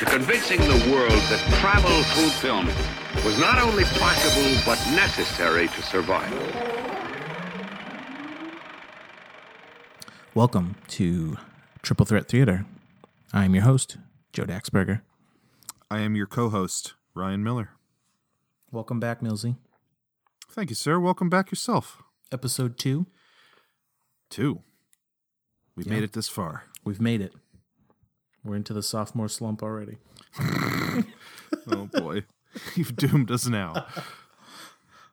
to convincing the world that travel through film was not only possible, but necessary to survive. Welcome to Triple Threat Theater. I am your host, Joe Daxberger. I am your co-host, Ryan Miller. Welcome back, Millsy. Thank you, sir. Welcome back yourself. Episode two. Two. We've Yeah. made it this far. We've made it. We're into the sophomore slump already. Oh boy. You've doomed us now.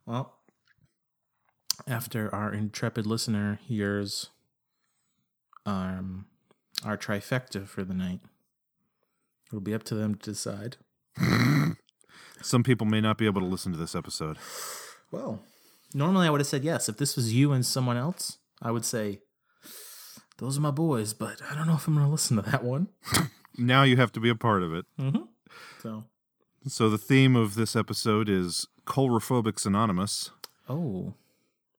Well, after our intrepid listener hears um, our trifecta for the night, it'll be up to them to decide. Some people may not be able to listen to this episode. Well, normally I would have said yes. If this was you and someone else, I would say, those are my boys, but I don't know if I'm going to listen to that one. Now you have to be a part of it. So, So the theme of this episode is Coulrophobics Anonymous. oh,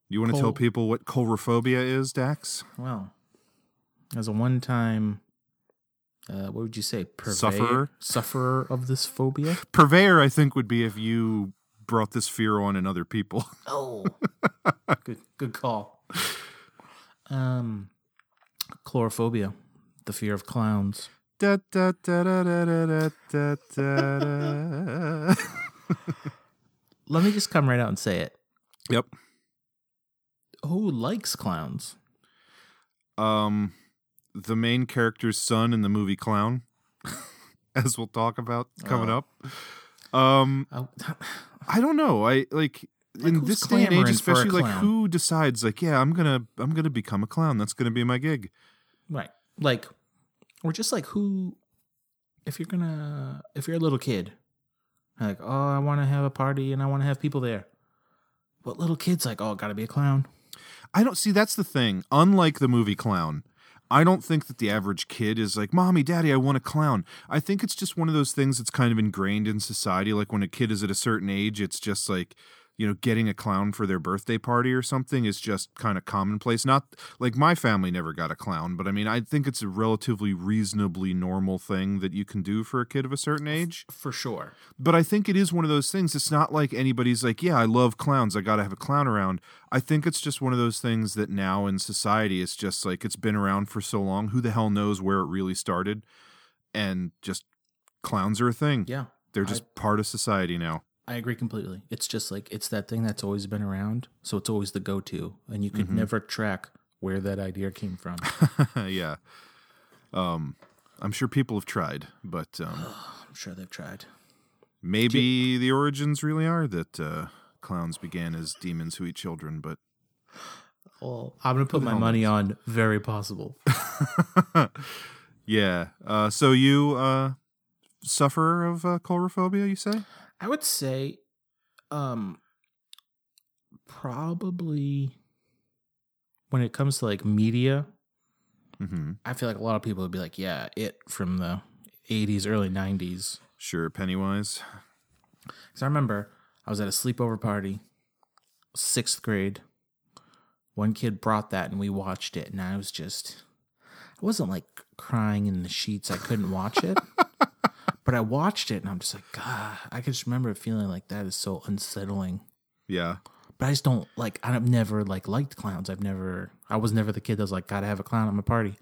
You want to tell people what coulrophobia is, Dax? well, as a one time, uh, what would you say? Purveyor- Sufferer? Sufferer of this phobia? Purveyor, I think, would be if you brought this fear on in other people. Oh, good, good call. Um, Chlorophobia, the fear of clowns. Let me just come right out and say it. Yep. Who likes clowns? Um, the main character's son in the movie Clown, as we'll talk about coming oh. up. Um, I, I don't know. I like like, in this day and age, clamoring for a especially like who decides like, yeah, I'm gonna I'm gonna become a clown. That's gonna be my gig. right. Like, or just like who, if you're gonna, if you're a little kid, like, oh, I want to have a party and I want to have people there. What little kid's like, oh, gotta be a clown? I don't see that's the thing. Unlike the movie Clown, I don't think that the average kid is like, "Mommy, Daddy, I want a clown." I think it's just one of those things that's kind of ingrained in society. Like when a kid is at a certain age, it's just like, you know, getting a clown for their birthday party or something is just kind of commonplace. Not like my family never got a clown, but I mean, I think it's a relatively reasonably normal thing that you can do for a kid of a certain age. For sure. But I think it is one of those things. It's not like anybody's like, yeah, I love clowns. I got to have a clown around. I think it's just one of those things that now in society, it's just like it's been around for so long. Who the hell knows where it really started? And just clowns are a thing. Yeah. They're I- just part of society now. I agree completely. It's just like it's that thing that's always been around, so it's always the go-to, and you could never track where that idea came from. yeah. Um, I'm sure people have tried, but um, I'm sure they've tried. maybe the origins really are that uh, clowns began as demons who eat children. But Well, I'm gonna put my money on very possible. yeah. Uh, so you uh, suffer of uh, coulrophobia, you say? I would say, um, probably when it comes to like media, Mm-hmm. I feel like a lot of people would be like, "Yeah, it from the '80s, early '90s." Sure, Pennywise. Because I remember I was at a sleepover party, sixth grade. One kid brought that and we watched it, and I was just, I wasn't like crying in the sheets. I couldn't watch it, but I watched it and I'm just like, God, I can just remember feeling like that is so unsettling. Yeah. But I just don't like, I've never like liked clowns. I've never, I was never the kid that was like, gotta have a clown at my party.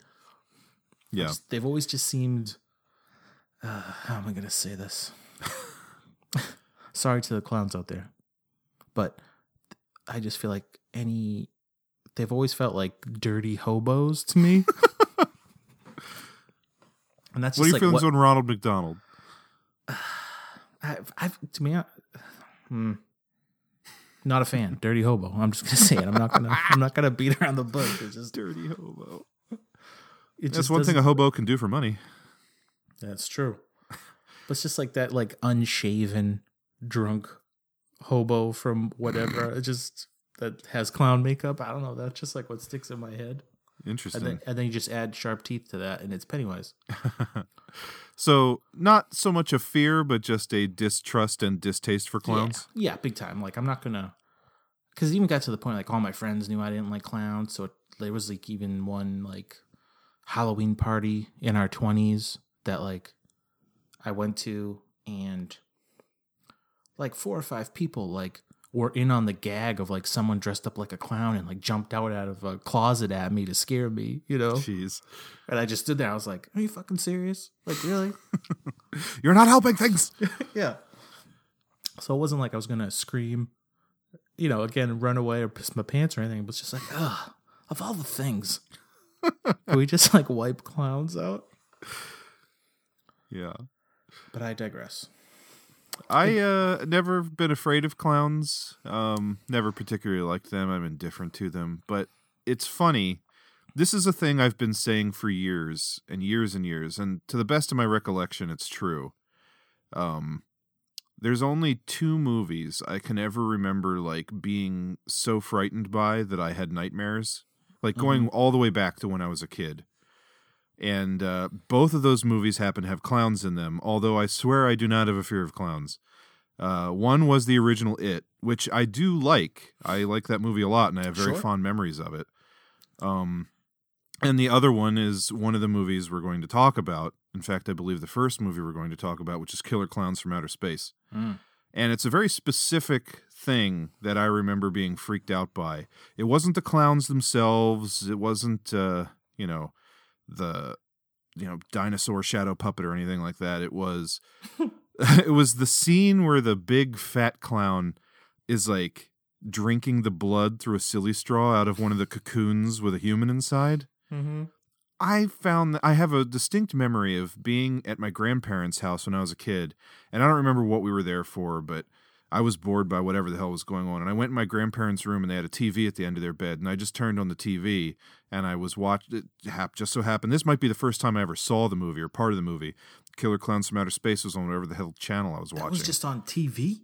Yeah. Just- they've always just seemed, uh, how am I to say this? Sorry to the clowns out there, but I just feel like any, they've always felt like dirty hobos to me. and that's What are your like feelings what, on Ronald McDonald? I, I've, to me, I, hmm, not a fan. Dirty hobo. I'm just gonna say it. I'm not gonna. I'm not gonna beat around the bush. It's just Dirty hobo. It That's just one thing a hobo can do for money. That's true. But it's just like that, like unshaven, drunk hobo from whatever. it just that has clown makeup. I don't know. That's just like what sticks in my head. Interesting. And then, and then you just add sharp teeth to that, and it's Pennywise. so not so much a fear, but just a distrust and distaste for clowns. Yeah, yeah big time. Like I'm not gonna, because it even got to the point like all my friends knew I didn't like clowns. So it, there was like even one like Halloween party in our twenties that like I went to, and like four or five people like were in on the gag of like someone dressed up like a clown and like jumped out out of a closet at me to scare me, you know. Jeez. And I just stood there. I was like, "Are you fucking serious? Like, really?" You're not helping things. yeah. So it wasn't like I was gonna scream, you know, again, run away or piss my pants or anything. It was just like, ugh, of all the things, can we just like wipe clowns out? Yeah. But I digress. I uh never been afraid of clowns. Um never particularly liked them. I'm indifferent to them, but it's funny. This is a thing I've been saying for years and years and years and to the best of my recollection it's true. Um there's only two movies I can ever remember like being so frightened by that I had nightmares. Like going all the way back to when I was a kid and uh, both of those movies happen to have clowns in them. Although I swear I do not have a fear of clowns. Uh, one was the original It, which I do like. I like that movie a lot, and I have very Sure. fond memories of it. Um, and the other one is one of the movies we're going to talk about. In fact, I believe the first movie we're going to talk about, which is Killer Clowns from Outer Space. Mm. And it's a very specific thing that I remember being freaked out by. It wasn't the clowns themselves. It wasn't, uh, you know, the you know dinosaur shadow puppet or anything like that. It was it was the scene where the big fat clown is like drinking the blood through a silly straw out of one of the cocoons with a human inside. Mm-hmm. I found that I have a distinct memory of being at my grandparents' house when I was a kid, and I don't remember what we were there for, but I was bored by whatever the hell was going on. And I went in my grandparents' room and they had a TV at the end of their bed, and I just turned on the TV and I was watched. It hap- just so happened this might be the first time I ever saw the movie or part of the movie. Killer Clowns from Outer Space was on whatever the hell channel I was That watching. was just on TV.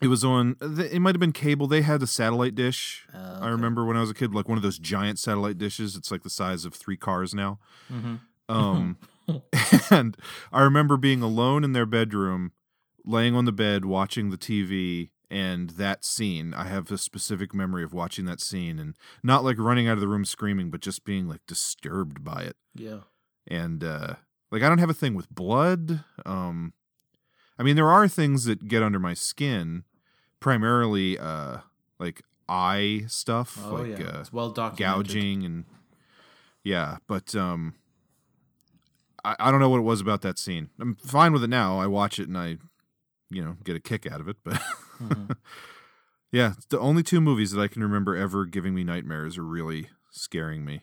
It was on. It might have been cable. They had a satellite dish. Oh, I remember when I was a kid, like one of those giant satellite dishes. It's like the size of three cars now. Mm-hmm. Um, and I remember being alone in their bedroom, laying on the bed watching the TV, and that scene. I have a specific memory of watching that scene, and not like running out of the room screaming, but just being like disturbed by it. Yeah. And uh, like I don't have a thing with blood. Um, I mean, there are things that get under my skin, primarily uh, like eye stuff, Oh like yeah. uh, it's well documented. gouging and yeah but um I, I don't know what it was about that scene i'm fine with it now i watch it and i you know get a kick out of it but Mhm. yeah the only two movies that i can remember ever giving me nightmares or really scaring me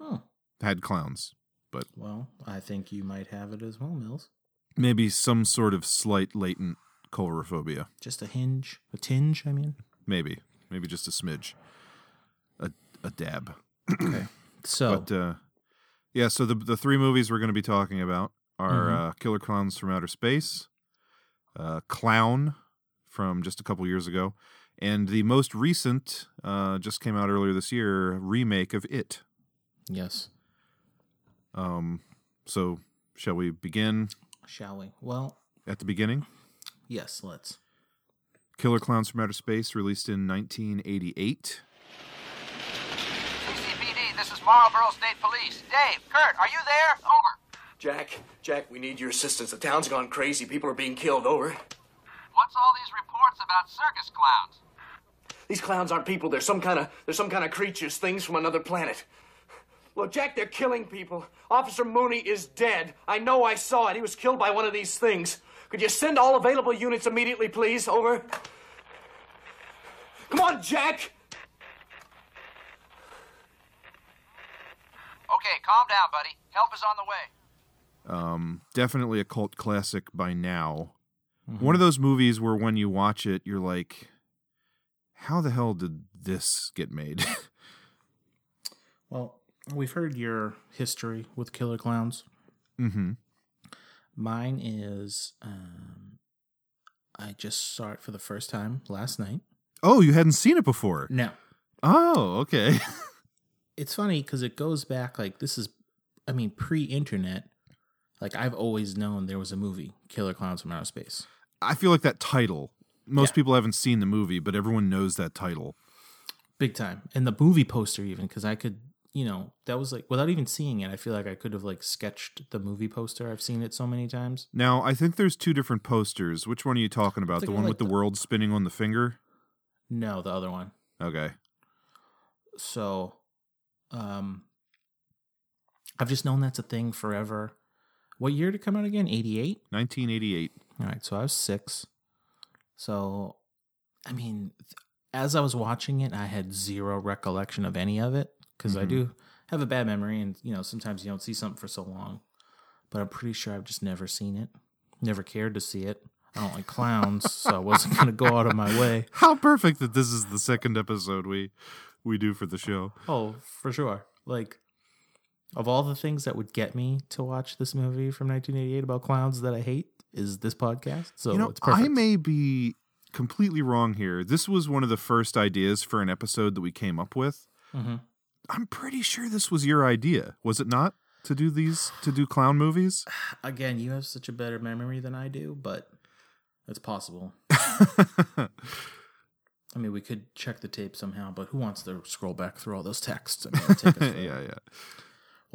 Oh, had clowns but well, I think you might have it as well, Mills. maybe some sort of slight latent colorophobia Just a hinge, a tinge. I mean. maybe maybe just a smidge a, a dab Okay. So But uh, yeah, so the the three movies we're going to be talking about are Mhm. uh, Killer Clowns from Outer Space, uh, Clown from just a couple years ago, and the most recent, uh, just came out earlier this year, remake of It. yes, Um, so shall we begin shall we? Well, at the beginning? yes. Let's. Killer Clowns from Outer Space, released in 1988. CCPD, this is Marlboro State Police. Dave, Kurt, are you there? Over. Jack, Jack, we need your assistance. The town's gone crazy. People are being killed. Over. What's all these reports about circus clowns? These clowns aren't people. They're some kind of they're some kind of creatures, things from another planet. Look, Jack, they're killing people. Officer Mooney is dead. I know I saw it. He was killed by one of these things. Could you send all available units immediately, please? Over. Come on, Jack. Okay, calm down, buddy. Help is on the way. Um, definitely a cult classic by now. One of those movies where when you watch it, you're like, how the hell did this get made? Well, we've heard your history with killer clowns. mm-hmm. Mine is um, I just saw it for the first time last night. Oh, you hadn't seen it before. No, Oh, okay. it's funny because it goes back like this is, I mean, pre-internet. Like I've always known there was a movie, Killer Clowns from Outer Space. I feel like that title. Most Yeah. people haven't seen the movie, but everyone knows that title. big time and the movie poster even because i could you know that was like without even seeing it i feel like i could have like sketched the movie poster i've seen it so many times Now, I think there's two different posters. Which one are you talking about? The one like with the the- world spinning on the finger? no the other one Okay. so um i've just known that's a thing forever what year did it come out again? 88 1988. all right so i was six. So i mean th- as i was watching it i had zero recollection of any of it because i Mhm. do have a bad memory and you know sometimes you don't see something for so long. But i'm pretty sure i've just never seen it. Never cared to see it. I don't like clowns so i wasn't going to go out of my way. How perfect that this is the second episode we we do for the show. oh for sure. Like of all the things that would get me to watch this movie from 1988 about clowns that i hate is this podcast so you know, I may be completely wrong here. This was one of the first ideas for an episode that we came up with. Mhm. I'm pretty sure this was your idea, was it not? To do these, to do clown movies? again you have such a better memory than i do but it's possible I mean, we could check the tape somehow, but who wants to scroll back through all those texts? I mean, yeah, yeah.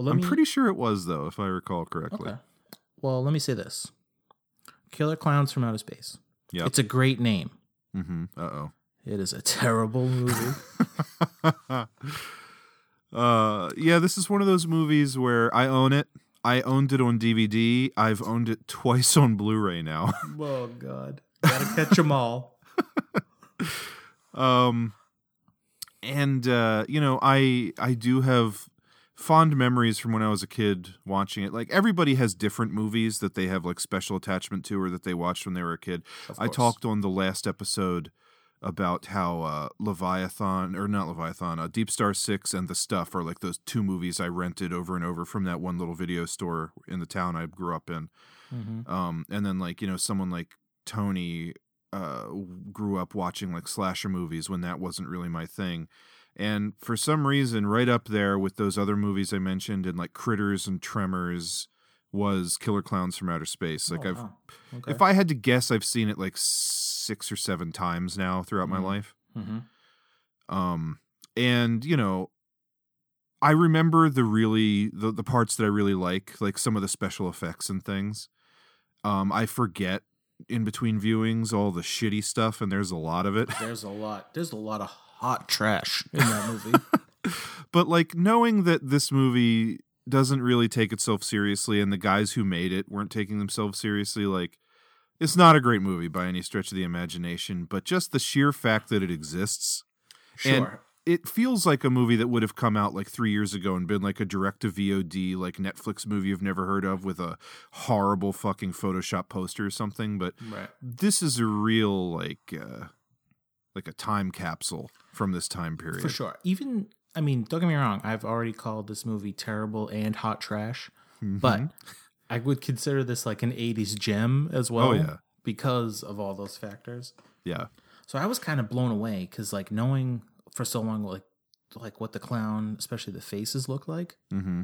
Well, I'm me, pretty sure it was though, if I recall correctly. Okay. Well, let me say this: Killer Clowns from Outer Space. Yep. It's a great name. Mm-hmm. Uh oh. It is a terrible movie. uh, yeah, this is one of those movies where I own it. I owned it on DVD. I've owned it twice on Blu-ray now. oh God, gotta catch them all. um and uh you know i i do have fond memories from when i was a kid watching it. Like everybody has different movies that they have like special attachment to or that they watched when they were a kid. I talked on the last episode about how uh leviathan or not leviathan uh, deep star 6 and the stuff are like those two movies i rented over and over from that one little video store in the town i grew up in. Mhm. um and then like you know someone like tony uh grew up watching like slasher movies when that wasn't really my thing and for some reason right up there with those other movies i mentioned and like critters and tremors was killer clowns from outer space like Oh, i've wow. Okay. if i had to guess i've seen it like six or seven times now throughout my Mhm. life Mhm. um and you know i remember the really the, the parts that i really like like some of the special effects and things um i forget in between viewings all the shitty stuff and there's a lot of it There's a lot. There's a lot of hot trash in that movie. but like knowing that this movie doesn't really take itself seriously and the guys who made it weren't taking themselves seriously like it's not a great movie by any stretch of the imagination but just the sheer fact that it exists and it feels like a movie that would have come out like three years ago and been like a direct to VOD, like Netflix movie you've never heard of with a horrible fucking Photoshop poster or something. But Right. this is a real like uh like a time capsule from this time period. For sure. Even I mean, don't get me wrong, I've already called this movie terrible and hot trash, Mm-hmm. but I would consider this like an 80s gem as well Oh, yeah. because of all those factors. Yeah. So I was kind of blown away cuz like knowing for so long like like what the clown, especially the faces look like. Mm-hmm.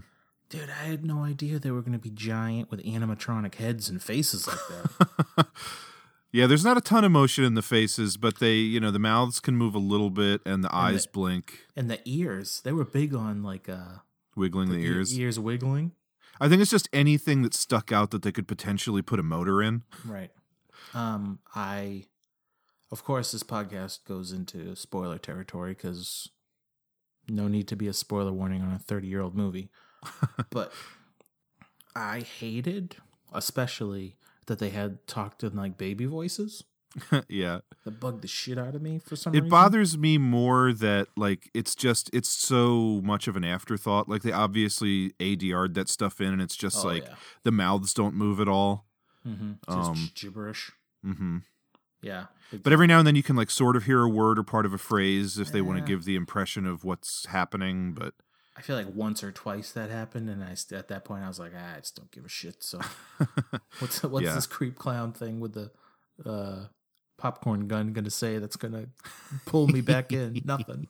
Dude, I had no idea they were going to be giant with animatronic heads and faces like that. Yeah, there's not a ton of motion in the faces, but they, you know, the mouths can move a little bit and the eyes the- blink, and the ears, they were big on like uh wiggling the e- ears. ears wiggling. I think it's just anything that stuck out that they could potentially put a motor in. Right. Um, I, of course, this podcast goes into spoiler territory because no need to be a spoiler warning on a 30 year old movie. but I hated, especially that they had talked in like baby voices. yeah. That bugged the shit out of me for some It reason. bothers me more that like it's just it's so much of an afterthought. Like they obviously ADR'd that stuff in and it's just Oh, like yeah. the mouths don't move at all. hmm Just um, gibberish. hmm Yeah. Big But every now and then you can like sort of hear a word or part of a phrase if they want to give the impression of what's happening. But I feel like once or twice that happened, and I at that point I was like, ah, I just don't give a shit. So what's what's Yeah. this creep clown thing with the uh popcorn gun gonna say that's gonna pull me back in? Nothing.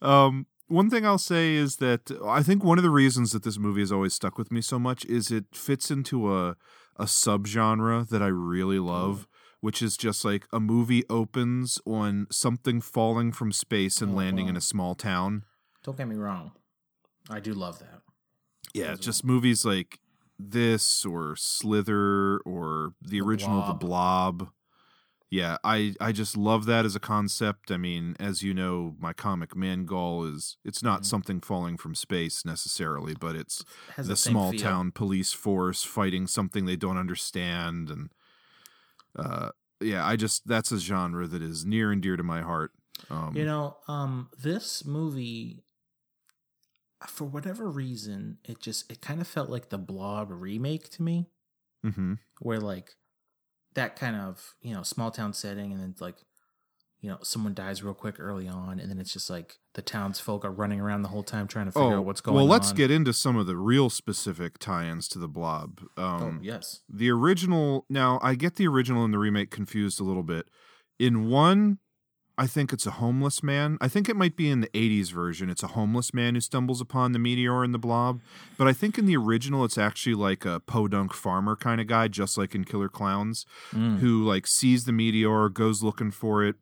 Um, one thing I'll say is that I think one of the reasons that this movie has always stuck with me so much is it fits into a a subgenre that I really love, which is just like a movie opens on something falling from space and Oh, landing wow. in a small town. Don't get me wrong. I do love that. Yeah, just movies like this or Slither or the, The original The Blob. Yeah, I I just love that as a concept. I mean, as you know, my comic Mangal is it's not something falling from space necessarily, but it's Mm-hmm. The the small feel. town police force fighting something they don't understand and uh yeah, I just that's a genre that is near and dear to my heart. Um You know, um, this movie, for whatever reason, it just it kind of felt like the Blob remake to me, mhm. where like that kind of you know small town setting, and then like you know someone dies real quick early on, and then it's just like the townsfolk are running around the whole time trying to figure out what's going on. Oh, Well, let's get into some of the real specific tie-ins to the Blob. Oh Um, yes, The original. Now, I get the original and the remake confused a little bit. In one, I think it's a homeless man. I think it might be in the '80s version. It's a homeless man who stumbles upon the meteor and the Blob. But I think in the original, it's actually like a podunk farmer kind of guy, just like in Killer Clowns, Mm. who like sees the meteor, goes looking for it,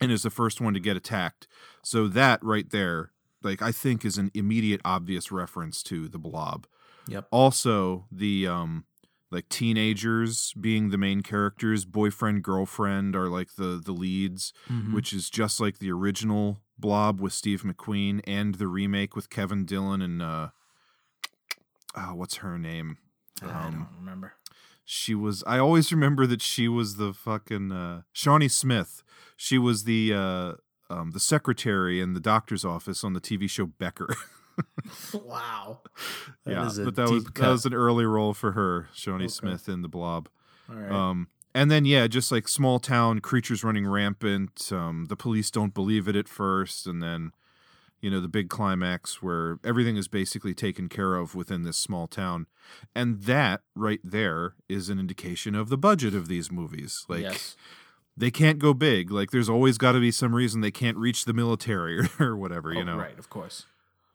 and is the first one to get attacked. So that right there, like I think, is an immediate, obvious reference to the Blob. Yep. Also, the um, like teenagers being the main characters, boyfriend, girlfriend are like the the leads, Mhm. which is just like the original Blob with Steve McQueen and the remake with Kevin Dillon and uh, oh, what's her name? I Um, don't remember. she was I always remember that she was the fucking uh Shawnee Smith. She was the uh um the secretary in the doctor's office on the TV show Becker. wow. That yeah, but that was deep that was an early role for her, Shawnee Okay. Smith in the Blob. Right. Um and then yeah, just like small town creatures running rampant. Um the police don't believe it at first and then you know the big climax where everything is basically taken care of within this small town and that right there is an indication of the budget of these movies like yes. they can't go big like there's always got to be some reason they can't reach the military or, whatever you Oh, know right, of course.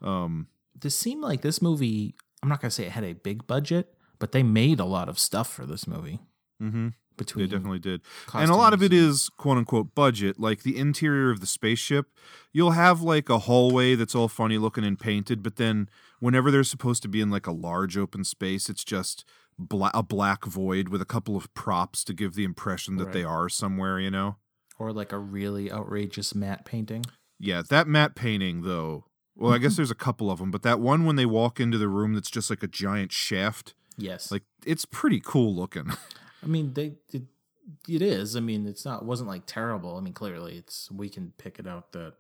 Um This seemed like this movie. I'm not gonna say it had a big budget, but they made a lot of stuff for this movie. hmm Between They definitely did. And a lot of it is quote unquote budget. Like the interior of the spaceship, you'll have like a hallway that's all funny looking and painted, but then whenever they're supposed to be in like a large open space, it's just bla- a black void with a couple of props to give the impression that they are somewhere, you know? or like a really outrageous matte painting. Yeah, that matte painting though. Well, I guess mm-hmm. there's a couple of them, but that one when they walk into the room that's just like a giant shaft, Yes, like it's pretty cool looking. I mean they it, it is. I mean it's not wasn't like terrible. I mean clearly it's we can pick it out that,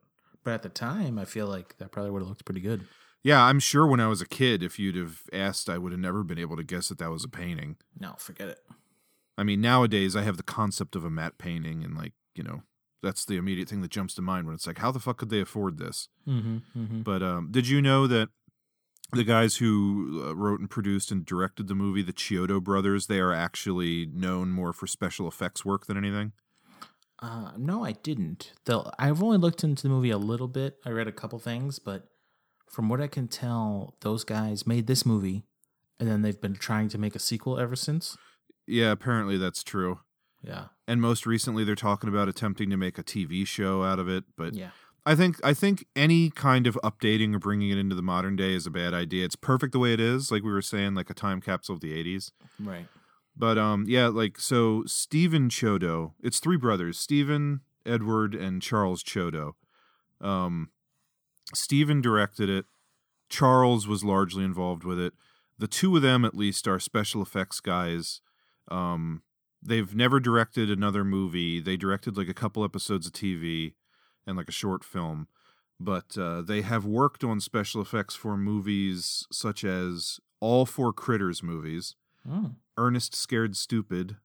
but at the time I feel like that probably would have looked pretty good. yeah, I'm sure when I was a kid, if you'd have asked, I would have never been able to guess that that was a painting. No, forget it. I mean, nowadays I have the concept of a matte painting, and like you know, that's the immediate thing that jumps to mind when it's like, how the fuck could they afford this? Mm-hmm, mm-hmm. But um, did you know that the guys who uh, wrote and produced and directed the movie, the Chiodo brothers, they are actually known more for special effects work than anything? Uh, no, I didn't. Though I've only looked into the movie a little bit. I read a couple things, but from what I can tell, those guys made this movie, and then they've been trying to make a sequel ever since. Yeah, apparently that's true. Yeah, And most recently, they're talking about attempting to make a TV show out of it. But yeah, I think I think any kind of updating or bringing it into the modern day is a bad idea. It's perfect the way it is, like we were saying, like a time capsule of the '80s. right. But um, yeah, like so, Stephen Chiodo. It's three brothers: Stephen, Edward, and Charles Chiodo. Um, Stephen directed it. Charles was largely involved with it. The two of them, at least, are special effects guys. Um, they've never directed another movie. They directed like a couple episodes of TV and like a short film, but uh, they have worked on special effects for movies such as all four Critters movies. Oh, Ernest Scared Stupid,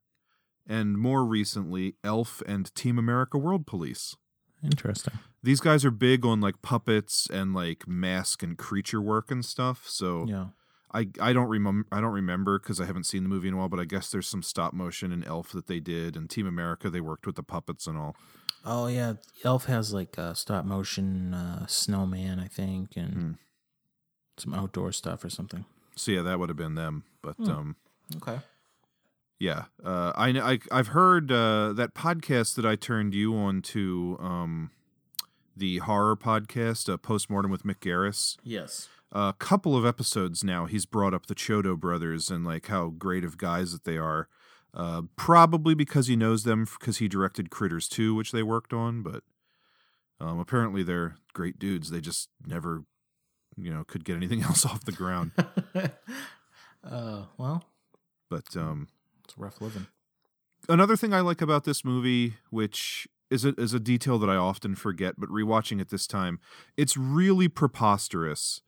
and more recently, Elf and Team America World Police. interesting. These guys are big on like puppets and like mask and creature work and stuff. So Yeah, I I don't remember I don't remember because I haven't seen the movie in a while, but I guess there's some stop motion in Elf that they did, and Team America they worked with the puppets and all. Oh yeah, Elf has like a stop motion uh, snowman, I think, and Hmm. some outdoor stuff or something. So yeah, that would have been them. But Hmm. um, Okay. yeah, uh, I, I I've heard uh, that podcast that I turned you on to, um, the horror podcast, uh, Postmortem with Mick Garris. Yes. A couple of episodes now, he's brought up the Chiodo brothers and like how great of guys that they are. Uh, probably because he knows them because he directed Critters 2, which they worked on. But um, apparently they're great dudes. They just never, you know, could get anything else off the ground. Uh, well, But um, it's rough living. another thing I like about this movie, which is a, is a detail that I often forget, but rewatching it this time, it's really preposterous.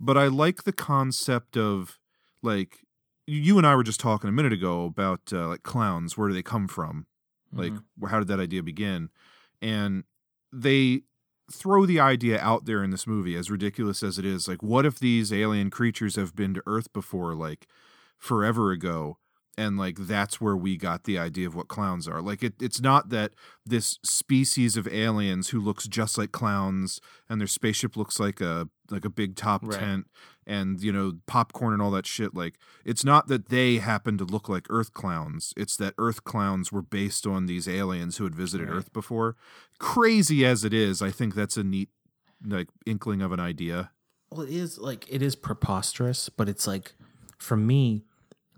But I like the concept of like you and I were just talking a minute ago about uh, like clowns. Where do they come from? Like, wh- how did that idea begin? And they throw the idea out there in this movie, as ridiculous as it is. Like, what if these alien creatures have been to Earth before, like forever ago? And like that's where we got the idea of what clowns are. Like it, it's not that this species of aliens who looks just like clowns and their spaceship looks like a like a big top Right. tent and you know popcorn and all that shit like it's not that they happen to look like earth clowns it's that earth clowns were based on these aliens who had visited Right. earth before crazy as it is i think that's a neat like inkling of an idea Well, it is like it is preposterous, but it's like for me,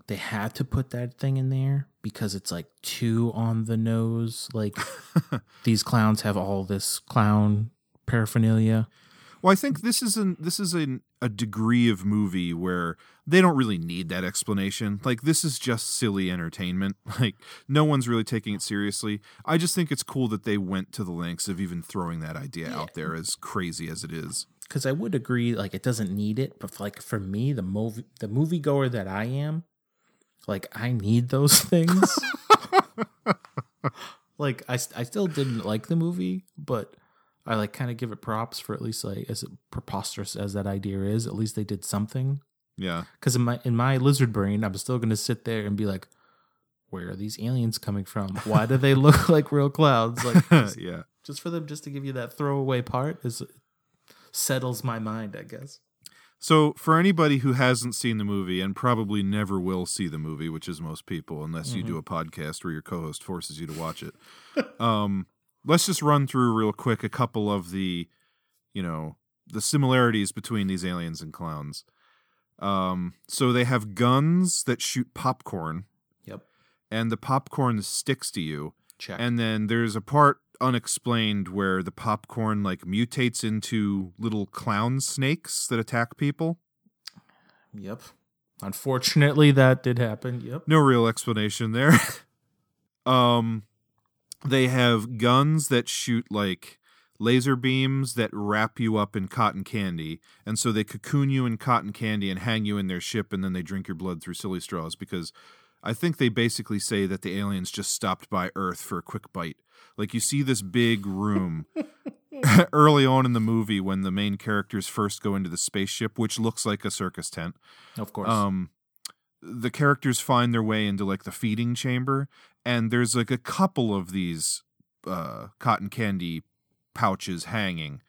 they had to put that thing in there because it's like too on the nose. Like these clowns have all this clown paraphernalia. well i think this is an this is an, a degree of movie where they don't really need that explanation. Like this is just silly entertainment. Like no one's really taking it seriously. I just think it's cool that they went to the lengths of even throwing that idea out there as crazy as it is. Because I would agree, like it doesn't need it, but like for me, the movie, the moviegoer that I am, like I need those things. like I, I still didn't like the movie, but I like kind of give it props for at least like as preposterous as that idea is. At least they did something. yeah Because in my in my lizard brain, I'm still gonna sit there and be like, where are these aliens coming from? Why do they look like real clouds? Like just, yeah just for them just to give you that throwaway part is settles my mind, I guess. So, for anybody who hasn't seen the movie and probably never will see the movie, which is most people, unless you do a podcast where your co-host forces you to watch it, um, let's just run through real quick a couple of the, you know, the similarities between these aliens and clowns. Um, so they have guns that shoot popcorn, Yep. and the popcorn sticks to you. Check. And then there's a part unexplained where the popcorn like mutates into little clown snakes that attack people. Yep. Unfortunately, that did happen. Yep. No real explanation there. um they have guns that shoot like laser beams that wrap you up in cotton candy. And so they cocoon you in cotton candy and hang you in their ship and then they drink your blood through silly straws because I think they basically say that the aliens just stopped by Earth for a quick bite. Like you see this big room early on in the movie when the main characters first go into the spaceship, which looks like a circus tent. Of course. Um, the characters find their way into like the feeding chamber, and there's like a couple of these uh, cotton candy pouches hanging.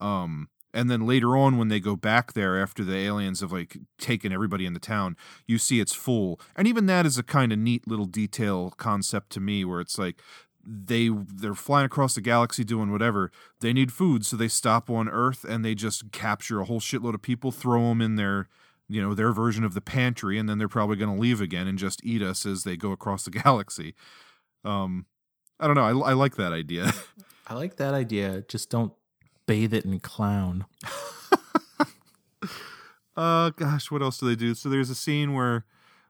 Um, and then later on, when they go back there after the aliens have like taken everybody into town, you see it's full. And even that is a kind of neat little detail concept to me, where it's like they they're flying across the galaxy doing whatever. They need food, so they stop on Earth and they just capture a whole shitload of people, throw them in their you know their version of the pantry, and then they're probably going to leave again and just eat us as they go across the galaxy. Um, I don't know. I, I like that idea. I like that idea. Just don't bathe it in clown. Uh, gosh, what else do they do? So there's a scene where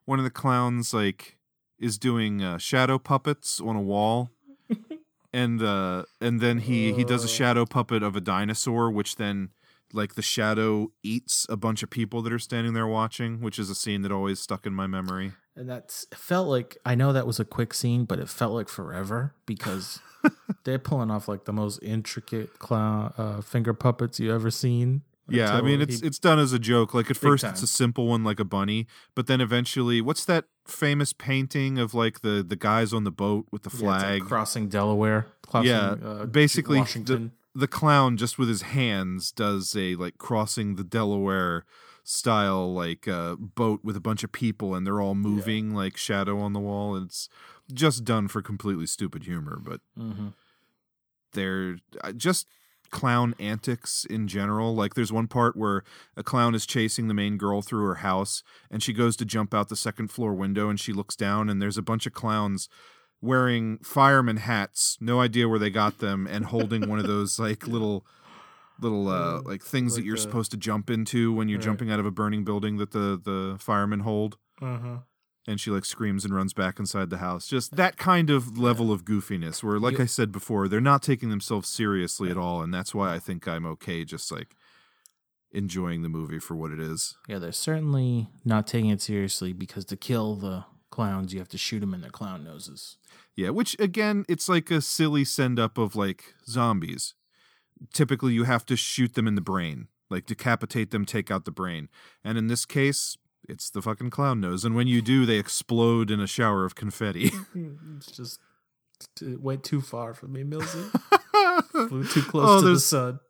one of the clowns like is doing uh, shadow puppets on a wall, and uh, and then he he does a shadow puppet of a dinosaur, which then like the shadow eats a bunch of people that are standing there watching, which is a scene that always stuck in my memory. And that's it felt like I know that was a quick scene, but it felt like forever because they're pulling off like the most intricate clown uh, finger puppets you ever seen. Yeah, I mean it's he- it's done as a joke. Like at first it's a simple one like a bunny, but then eventually what's that famous painting of like the the guys on the boat with the yeah, like flag? crossing Delaware. Crossing, yeah, uh, basically the, Washington. the clown just with his hands does a like crossing the Delaware style like uh boat with a bunch of people and they're all moving like shadow on the wall. It's just done for completely stupid humor, but Mhm. they're uh, just clown antics in general. Like there's one part where a clown is chasing the main girl through her house and she goes to jump out the second floor window and she looks down and there's a bunch of clowns wearing fireman hats, no idea where they got them and holding one of those like little little uh like things that like you're the- supposed to jump into when you're Right. jumping out of a burning building that the the firemen hold Uh-huh. and she like screams and runs back inside the house. Just that kind of level of goofiness where like You- I said before, they're not taking themselves seriously at all and that's why I think I'm okay just like enjoying the movie for what it is. Yeah, they're certainly not taking it seriously because to kill the clowns, you have to shoot them in their clown noses. Yeah, which again, it's like a silly send up of like zombies. Typically you have to shoot them in the brain, like decapitate them, take out the brain. And in this case, it's the fucking clown nose. And when you do, they explode in a shower of confetti. It's just it went too far for me, Millsy. Flew too close Oh, to the sun.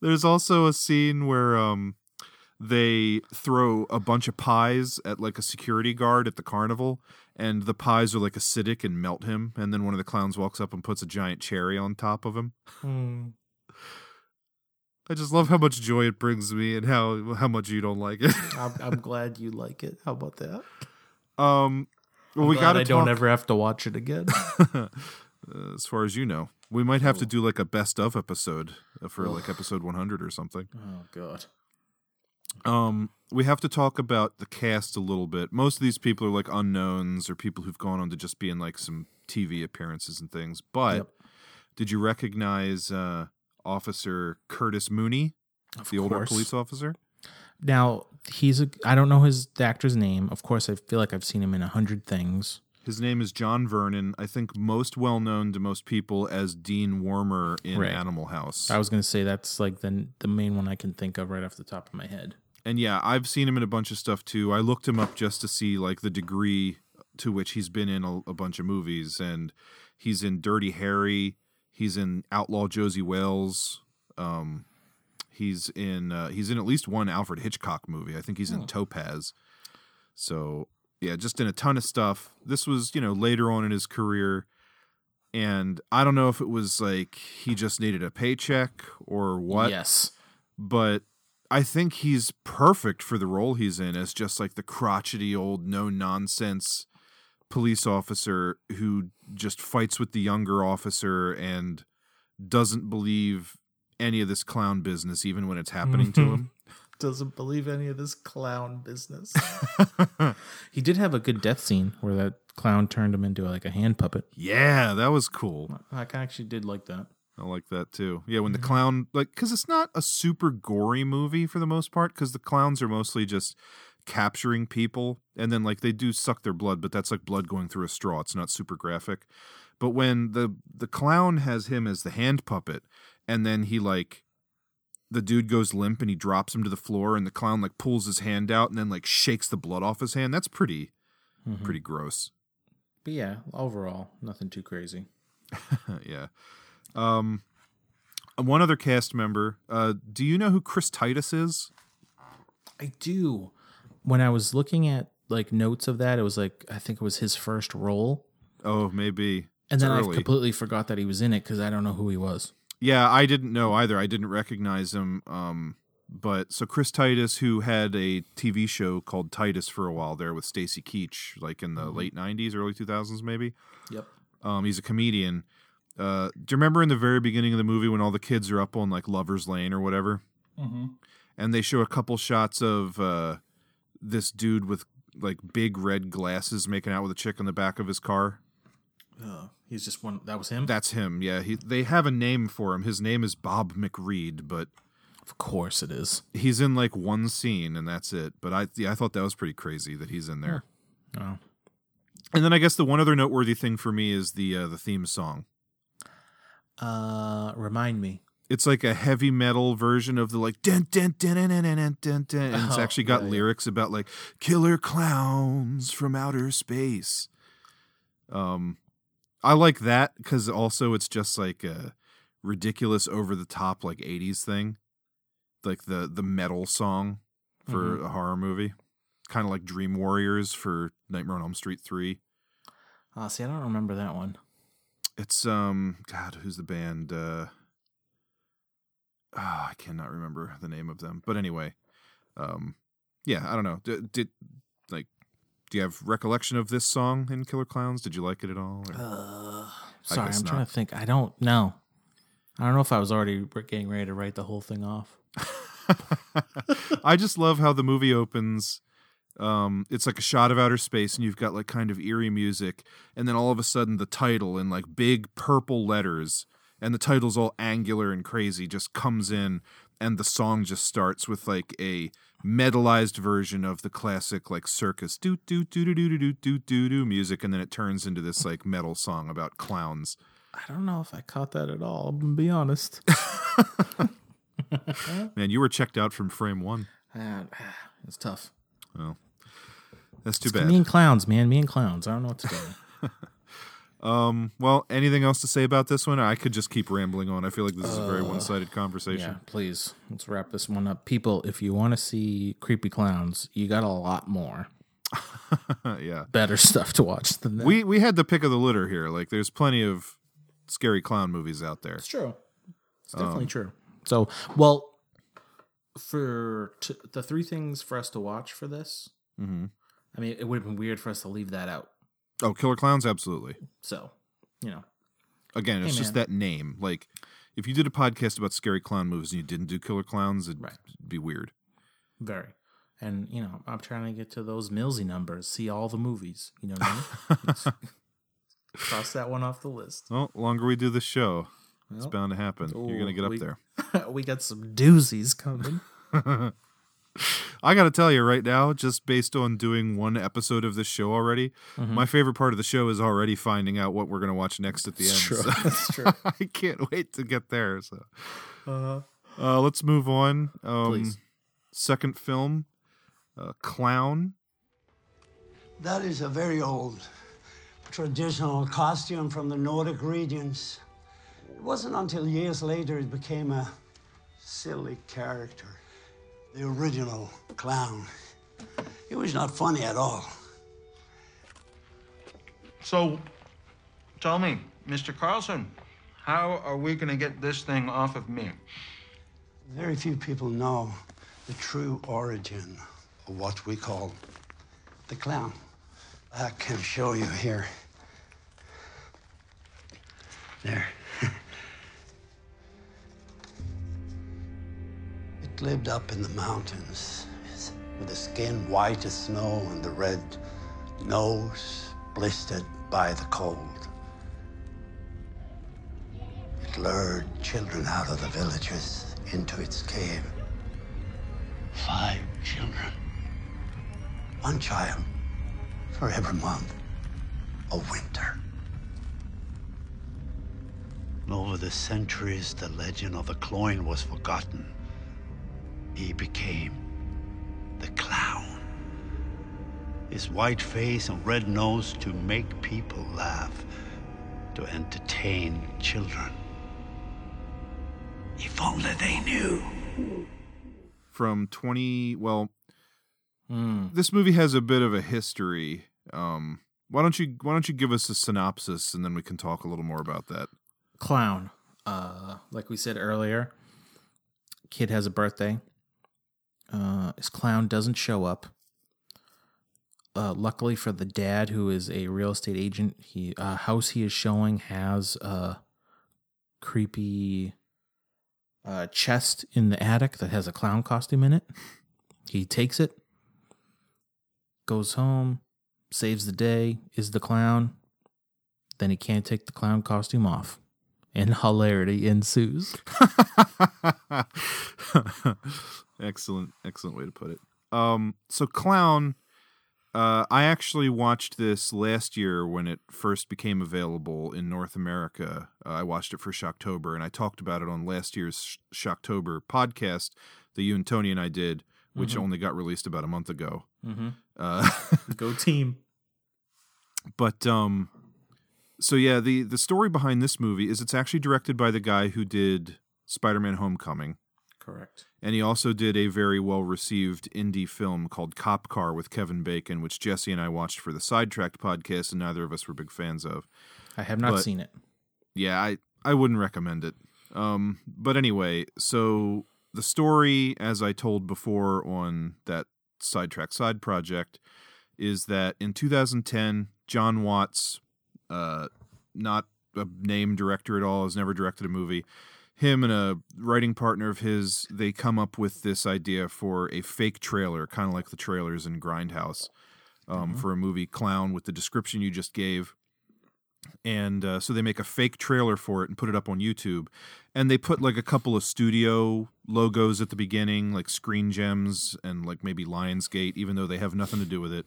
There's also a scene where um they throw a bunch of pies at like a security guard at the carnival and the pies are like acidic and melt him and then one of the clowns walks up and puts a giant cherry on top of him. Hmm. I just love how much joy it brings me and how how much you don't like it. I'm, I'm glad you like it. How about that? um well I'm we got I talk don't ever have to watch it again. as far as you know. We might have to do like a best of episode for like episode 100 or something. oh God. Um, we have to talk about the cast a little bit. Most of these people are like unknowns or people who've gone on to just be in like some TV appearances and things. But Yep. did you recognize uh, Officer Curtis Mooney, Of the older police officer? Now he's a. I don't know his the actor's name. Of course, I feel like I've seen him in a hundred things. His name is John Vernon. I think most well known to most people as Dean Wormer in Right. Animal House. I was gonna say that's like the the main one I can think of right off the top of my head. And yeah, I've seen him in a bunch of stuff too. I looked him up just to see like the degree to which he's been in a, a bunch of movies, and he's in Dirty Harry. He's in Outlaw Josey Wales. Um, he's in uh, he's in at least one Alfred Hitchcock movie. I think he's in Topaz. So yeah, just in a ton of stuff. This was you know later on in his career. And I don't know if it was like he just needed a paycheck or what Yes. but I think he's perfect for the role he's in as just like the crotchety old no nonsense police officer who just fights with the younger officer and doesn't believe any of this clown business even when it's happening to him. Doesn't believe any of this clown business. he did have a good death scene where that clown turned him into like a hand puppet. yeah, that was cool. I actually did like that. I like that too. Yeah, when the mm-hmm. clown like cuz it's not a super gory movie for the most part cuz the clowns are mostly just capturing people and then like they do suck their blood, but that's like blood going through a straw. It's not super graphic. But when the the clown has him as the hand puppet and then he like the dude goes limp and he drops him to the floor and the clown like pulls his hand out and then like shakes the blood off his hand. That's pretty mm-hmm. pretty gross. But yeah, overall, nothing too crazy. yeah. Um, one other cast member. Uh, do you know who Chris Titus is? I do. When I was looking at like notes of that, it was like I think it was his first role, Oh, maybe. and It's then I early. completely forgot that he was in it because I don't know who he was. Yeah, I didn't know either. I didn't recognize him. Um, but so Chris Titus, who had a TV show called Titus for a while there with Stacy Keach, like in the late '90s, early 2000s, maybe. Yep. Um, he's a comedian. Uh, do you remember in the very beginning of the movie when all the kids are up on like Lover's Lane or whatever? Mm-hmm. and they show a couple shots of uh, this dude with like big red glasses making out with a chick on the back of his car. Uh, he's just one. That was him. That's him. Yeah, he, they have a name for him. His name is Bob McReed, but of course it is. he's in like one scene and that's it. But I yeah, I thought that was pretty crazy that he's in there. Oh. And then I guess the one other noteworthy thing for me is the uh, the theme song. Uh, remind me. it's like a heavy metal version of the like dun dun dun dun dun dun dun, dun and it's Oh, actually got yeah, yeah. lyrics about like killer clowns from outer space. Um, I like that because also it's just like a ridiculous, over the top like '80s thing, like the the metal song for Mhm. a horror movie, kind of like Dream Warriors for Nightmare on Elm Street three. Oh, see, I don't remember that one. It's um God, who's the band? Uh ah, I cannot remember the name of them. But anyway, um yeah, I don't know. Did, did like do you have recollection of this song in Killer Clowns? Did you like it at all? Uh, sorry, I'm trying to think. I don't know. I don't know if I was already getting ready to write the whole thing off. I just love how the movie opens. Um, it's like a shot of outer space, and you've got like kind of eerie music, and then all of a sudden the title in like big purple letters, and the title's all angular and crazy, just comes in, and the song just starts with like a metalized version of the classic like circus do do do do do do do do do music, and then it turns into this like metal song about clowns. I don't know if I caught that at all. I'm gonna be honest. Man, you were checked out from frame one. Ah, it's tough. Well, that's too It's bad. Me and clowns, man. Me and clowns. I don't know what to do. Um, well, anything else to say about this one? I could just keep rambling on. I feel like this is a very one-sided conversation. yeah, please. Let's wrap this one up. People, if you want to see creepy clowns, you got a lot more Yeah. better stuff to watch than that. We we had the pick of the litter here. Like there's plenty of scary clown movies out there. It's true. It's definitely Um, true. So, well, for t- the three things for us to watch for this, Mhm. I mean, it would have been weird for us to leave that out. Oh, Killer Clowns absolutely. So, you know, Again, it's Hey, just man. that name. Like if you did a podcast about scary clown movies and you didn't do Killer Clowns, it'd Right. be weird. very. And, you know, I'm trying to get to those Millsy numbers, see all the movies. You know what I mean? Cross that one off the list. Well, longer we do the show, it's Well, bound to happen. You're gonna ooh, get up we- there. we got some doozies coming. I got to tell you right now, just based on doing one episode of this show already, Mm-hmm. my favorite part of the show is already finding out what we're going to watch next at the It's end. true. So It's true. I can't wait to get there. So, uh, let's move on. Um, Please. Second film, uh, Clown. That is a very old traditional costume from the Nordic regions. It wasn't until years later it became a silly character. The original clown. He was not funny at all. So, tell me, Mr. Carlson, how are we going to get this thing off of me? Very few people know the true origin of what we call the clown. I can show you here. There. Lived up in the mountains with the skin white as snow and the red nose blistered by the cold. It lured children out of the villages into its cave. Five children. One child for every month of winter. And over the centuries, the legend of the cloyne was forgotten. He became the clown. His white face and red nose to make people laugh, to entertain children. If only they knew. from 20 well Hmm. this movie has a bit of a history um why don't you why don't you give us a synopsis and then we can talk a little more about that Clown. Uh, like we said earlier, kid has a birthday. Uh, his clown doesn't show up. Uh, luckily for the dad, who is a real estate agent, he uh, house he is showing has a creepy uh, chest in the attic that has a clown costume in it. He takes it, goes home, saves the day, is the clown. Then he can't take the clown costume off, and hilarity ensues. excellent excellent way to put it um so clown Uh, I actually watched this last year when it first became available in North America. Uh, I watched it for Shocktober, and I talked about it on last year's Sh- Shocktober podcast that you and Tony and I did, which Mhm. only got released about a month ago. Mm-hmm. Uh, Go team. but um, so yeah, the the story behind this movie is it's actually directed by the guy who did Spider-Man: Homecoming. Correct. And he also did a very well received indie film called Cop Car with Kevin Bacon, which Jesse and I watched for the Sidetracked podcast, and neither of us were big fans of. I have not But- seen it. Yeah, I, I wouldn't recommend it. Um, but anyway, so the story, as I told before on that Sidetrack Side project, is that in 2010, John Watts, uh, not a name director at all, has never directed a movie. Him and a writing partner of his, they come up with this idea for a fake trailer, kind of like the trailers in Grindhouse, um, for a movie Clown with the description you just gave and uh, so they make a fake trailer for it and put it up on YouTube. And they put like a couple of studio logos at the beginning, like Screen Gems and like maybe Lionsgate, even though they have nothing to do with it.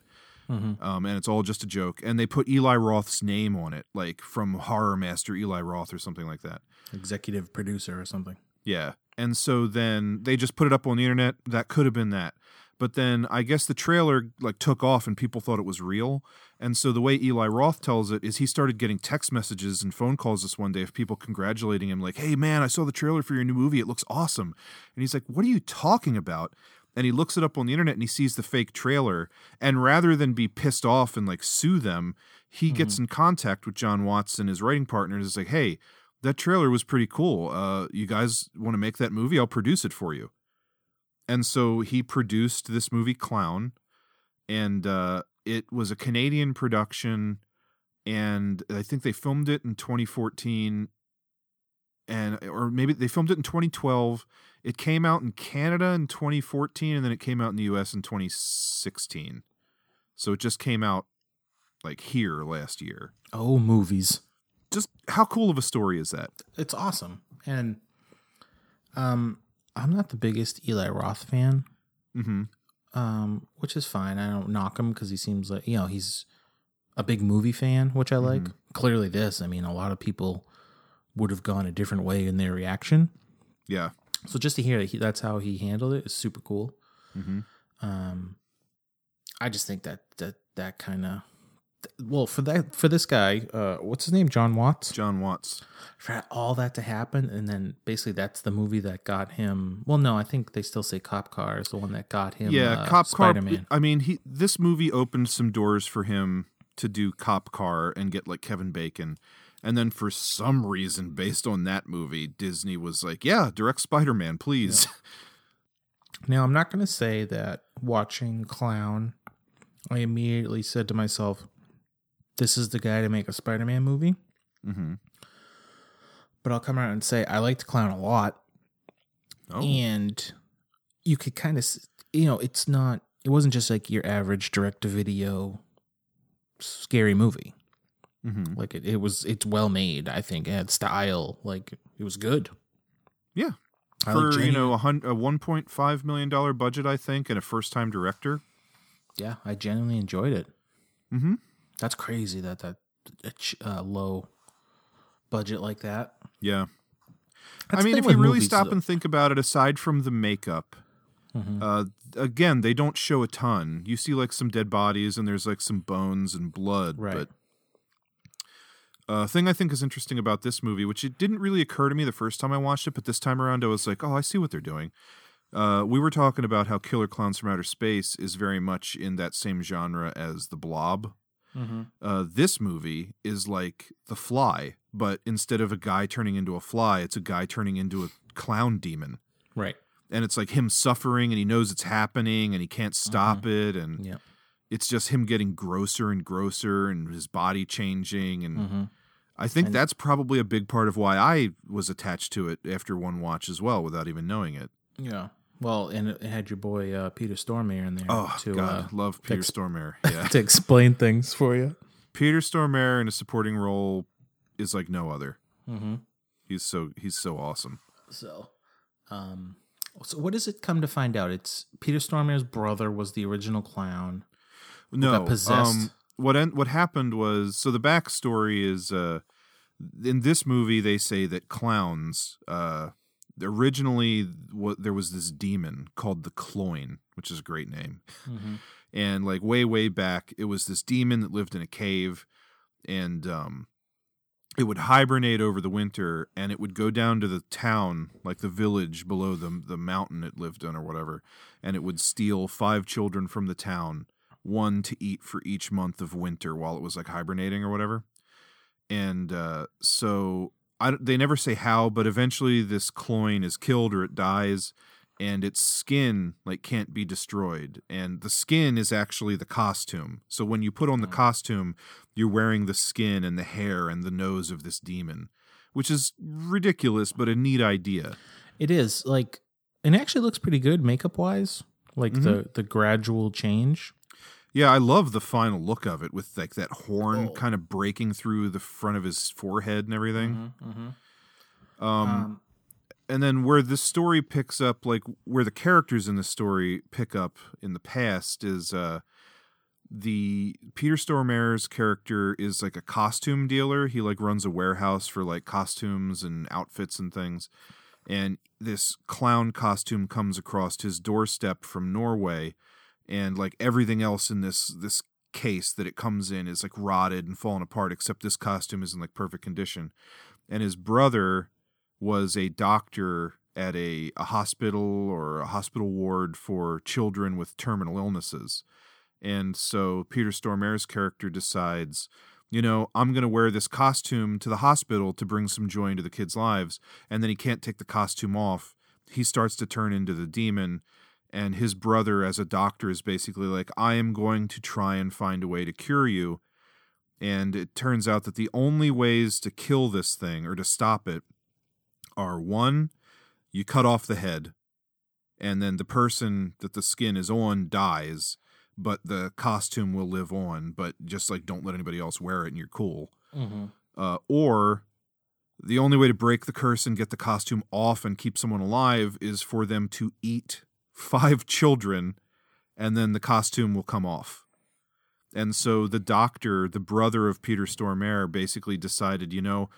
Mhm. Um, and it's all just a joke. And they put Eli Roth's name on it, like from Horror Master Eli Roth or something like that. Executive producer or something. Yeah. And so then they just put it up on the internet. That could have been that. But then I guess the trailer like took off and people thought it was real. And so the way Eli Roth tells it is he started getting text messages and phone calls this one day of people congratulating him like, "Hey man, I saw the trailer for your new movie. It looks awesome." And he's like, "What are you talking about?" And he looks it up on the internet and he sees the fake trailer and rather than be pissed off and like sue them, he gets in contact with John Watson, his writing partner, and is like, "Hey, that trailer was pretty cool. Uh, you guys want to make that movie? I'll produce it for you." And so he produced this movie Clown, and uh, it was a Canadian production, and I think they filmed it in 2014, and or maybe they filmed it in 2012. It came out in Canada in 2014, and then it came out in the U.S. in 2016. So it just came out like here last year. Oh, movies. Just how cool of a story is that? It's awesome. And um I'm not the biggest Eli Roth fan. Mm-hmm. Um, which is fine. I don't knock him because he seems like you know, he's a big movie fan, which I like. Clearly this, I mean, a lot of people would have gone a different way in their reaction. Yeah. So just to hear that he, that's how he handled it is super cool. Mm-hmm. Um, I just think that that that kind of well for that for this guy, uh, what's his name? John Watts. John Watts. For all that to happen, and then basically that's the movie that got him. Well, no, I think they still say Cop Car is the one that got him. yeah, uh, Cop Spider Car. I mean, he this movie opened some doors for him to do Cop Car and get like Kevin Bacon. And then for some reason, based on that movie, Disney was like, "Yeah, direct Spider Man, please." Now, I'm not going to say that watching Clown, I immediately said to myself, this is the guy to make a Spider Man movie. mm-hmm. But I'll come out and say, I liked Clown a lot. Oh. And you could kind of, you know, it's not, it wasn't just like your average direct to video scary movie. Mm-hmm. Like it, it was, it's well made, I think. It had style. Like it was good. Yeah. I like For you know a, hun- a one point five million dollar budget, I think, and a first time director. Yeah, I genuinely enjoyed it. Mm-hmm. That's crazy that that uh, low budget like that. Yeah. That's I mean, if you really stop though. and think about it, aside from the makeup, Mhm. uh, again, they don't show a ton. You see like some dead bodies and there's like some bones and blood. Right. But uh, thing I think is interesting about this movie, which it didn't really occur to me the first time I watched it, but this time around I was like, oh, I see what they're doing. Uh, we were talking about how Killer Clowns from Outer Space is very much in that same genre as The Blob. Mhm. Uh, this movie is like The Fly, but instead of a guy turning into a fly, it's a guy turning into a clown demon. Right. And it's like him suffering and he knows it's happening and he can't stop it. And Yeah. it's just him getting grosser and grosser and his body changing. And Mhm. I think And- that's probably a big part of why I was attached to it after one watch as well without even knowing it. Yeah. Well, and it had your boy uh, Peter Stormare in there Oh, to God. uh, love Peter ex- Stormare. Yeah. to explain things for you. Peter Stormare in a supporting role is like no other. Mm-hmm. He's so he's so awesome. So, um, so what does it come to find out? It's Peter Stormare's brother was the original clown. no got possessed? Um, what en- what happened was so the backstory is uh, in this movie they say that clowns uh, originally what there was this demon called the Cloyne, which is a great name, Mhm. and like way way back it was this demon that lived in a cave, and um, it would hibernate over the winter and it would go down to the town like the village below the the mountain it lived on or whatever and it would steal five children from the town one to eat for each month of winter while it was like hibernating or whatever and uh, so I, they never say how but eventually this cloyne is killed or it dies and its skin like can't be destroyed and the skin is actually the costume so when you put on the costume you're wearing the skin and the hair and the nose of this demon which is ridiculous but a neat idea It is like, and it actually looks pretty good makeup wise. Like the Mm-hmm. the gradual change. Yeah i love the final look of it with like that horn Oh. kind of breaking through the front of his forehead and everything Mm-hmm. um, and then where this story picks up like where the characters in the story pick up in the past is uh the Peter Stormare's character is like a costume dealer. He like runs a warehouse for like costumes and outfits and things. And this clown costume comes across his doorstep from Norway and like everything else in this this case that it comes in is like rotted and fallen apart except this costume is in like perfect condition. And his brother was a doctor at a, a hospital or a hospital ward for children with terminal illnesses. And so Peter Stormare's character decides, you know, I'm going to wear this costume to the hospital to bring some joy into the kids' lives. And then he can't take the costume off. He starts to turn into the demon. And his brother, as a doctor, is basically like, I am going to try and find a way to cure you. And it turns out that the only ways to kill this thing or to stop it are one, you cut off the head, and then the person that the skin is on dies, but the costume will live on. But just like don't let anybody else wear it, and you're cool. Mm-hmm. Uh, or the only way to break the curse and get the costume off and keep someone alive is for them to eat five children, and then the costume will come off. And so the doctor, the brother of Peter Stormare, basically decided, you know,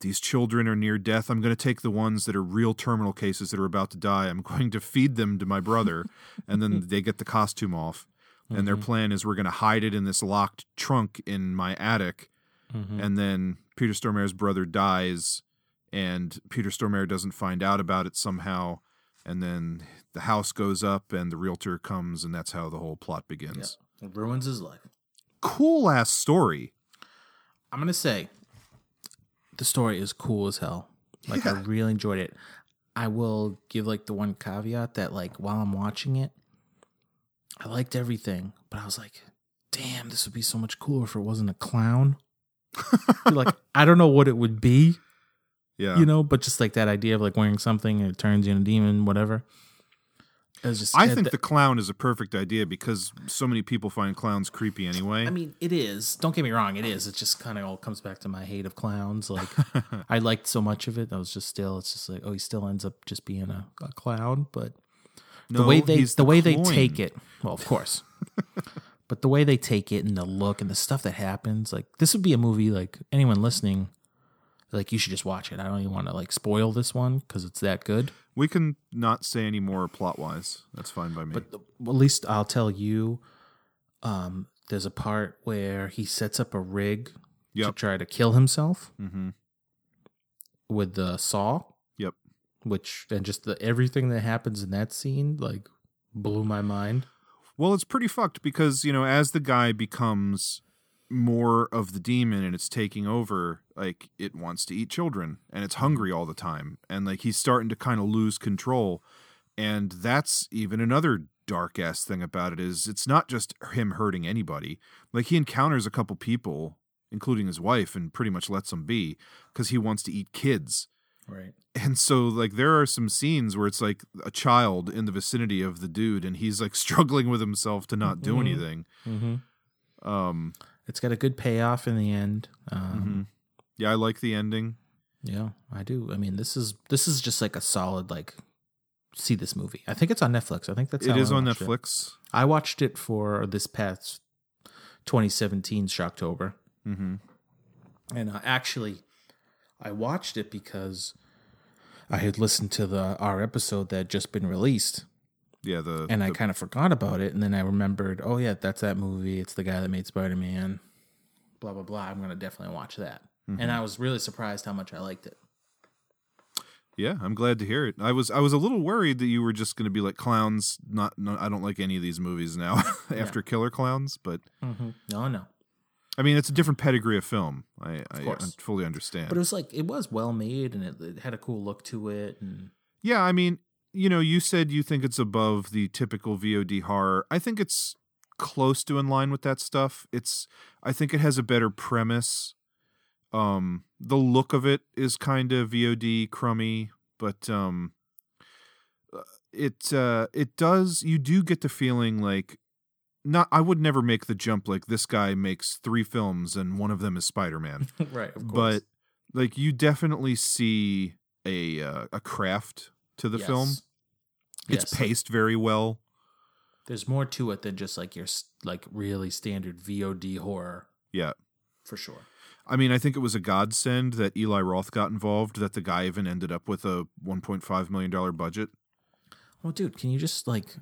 these children are near death. I'm going to take the ones that are real terminal cases that are about to die. I'm going to feed them to my brother, and then they get the costume off. And their Mhm. plan is we're going to hide it in this locked trunk in my attic. Mhm. And then Peter Stormare's brother dies, and Peter Stormare doesn't find out about it somehow. And then the house goes up, and the realtor comes, and that's how the whole plot begins. It ruins his life. Cool ass story. I'm gonna say the story is cool as hell. Like I really enjoyed it. I will give like the one caveat that like while I'm watching it, I liked everything, but I was like, damn, this would be so much cooler if it wasn't a clown. like I don't know what it would be, Yeah. you know, but just like that idea of like wearing something and it turns you into a demon, whatever. It just I think the clown is a perfect idea because so many people find clowns creepy anyway. I mean, it is. Don't get me wrong, it is. It just kind of all comes back to my hate of clowns. Like, I liked so much of it. I was just still. It's just like, oh, he still ends up just being a, a clown. But the way they, the, the way they take it, well, of course. but the way they take it and the look and the stuff that happens, like this would be a movie. Like anyone listening, like you should just watch it. I don't even want to like spoil this one because it's that good. we can not say any more plot wise. That's fine by me. But the, at least I'll tell you. Um, there's a part where he sets up a rig to try to kill himself mm-hmm. with the saw. Yep. Which and just the everything that happens in that scene like blew my mind. Well, it's pretty fucked because, you know, as the guy becomes more of the demon and it's taking over, like it wants to eat children and it's hungry all the time. And like he's starting to kind of lose control. And that's even another dark ass thing about it is it's not just him hurting anybody. Like he encounters a couple people, including his wife, and pretty much lets them be because he wants to eat kids. Right. And so like there are some scenes where it's like a child in the vicinity of the dude and he's like struggling with himself to not do Mhm. anything. Mm-hmm. Um It's got a good payoff in the end. Um, mhm. yeah, I like the ending. Yeah, I do. I mean, this is this is just like a solid like see this movie. I think it's on Netflix. I think that's It is on watched it. Netflix. I watched it for this past 2017 Shocktober. Mm-hmm. And uh, actually, I watched it because I had listened to the our episode that had just been released, Yeah, the and I kind of forgot about it. And then I remembered, oh yeah, that's that movie. It's the guy that made Spider Man. Blah blah blah. I'm gonna definitely watch that. Mhm. And I was really surprised how much I liked it. Yeah, I'm glad to hear it. I was I was a little worried that you were just going to be like clowns. Not, no, I don't like any of these movies now after Killer Clowns, but No, no. I mean it's a different pedigree of film. I I, course. I fully understand. But it was like it was well made and it, it had a cool look to it. And yeah, I mean, you know, you said you think it's above the typical VOD horror. I think it's close to in line with that stuff. It's I think it has a better premise. Um the look of it is kind of VOD crummy, but um uh, it uh it does you do get the feeling like not I would never make the jump like this guy makes 3 films and one of them is Spider-Man. right, of course. but like you definitely see a uh, a craft to the film. It's Yes. paced very well. there's more to it than just like your like really standard VOD horror Yeah. for sure. I mean, I think it was a godsend that Eli Roth got involved, that the guy even ended up with a $1.5 million budget. Well, dude, can you just like?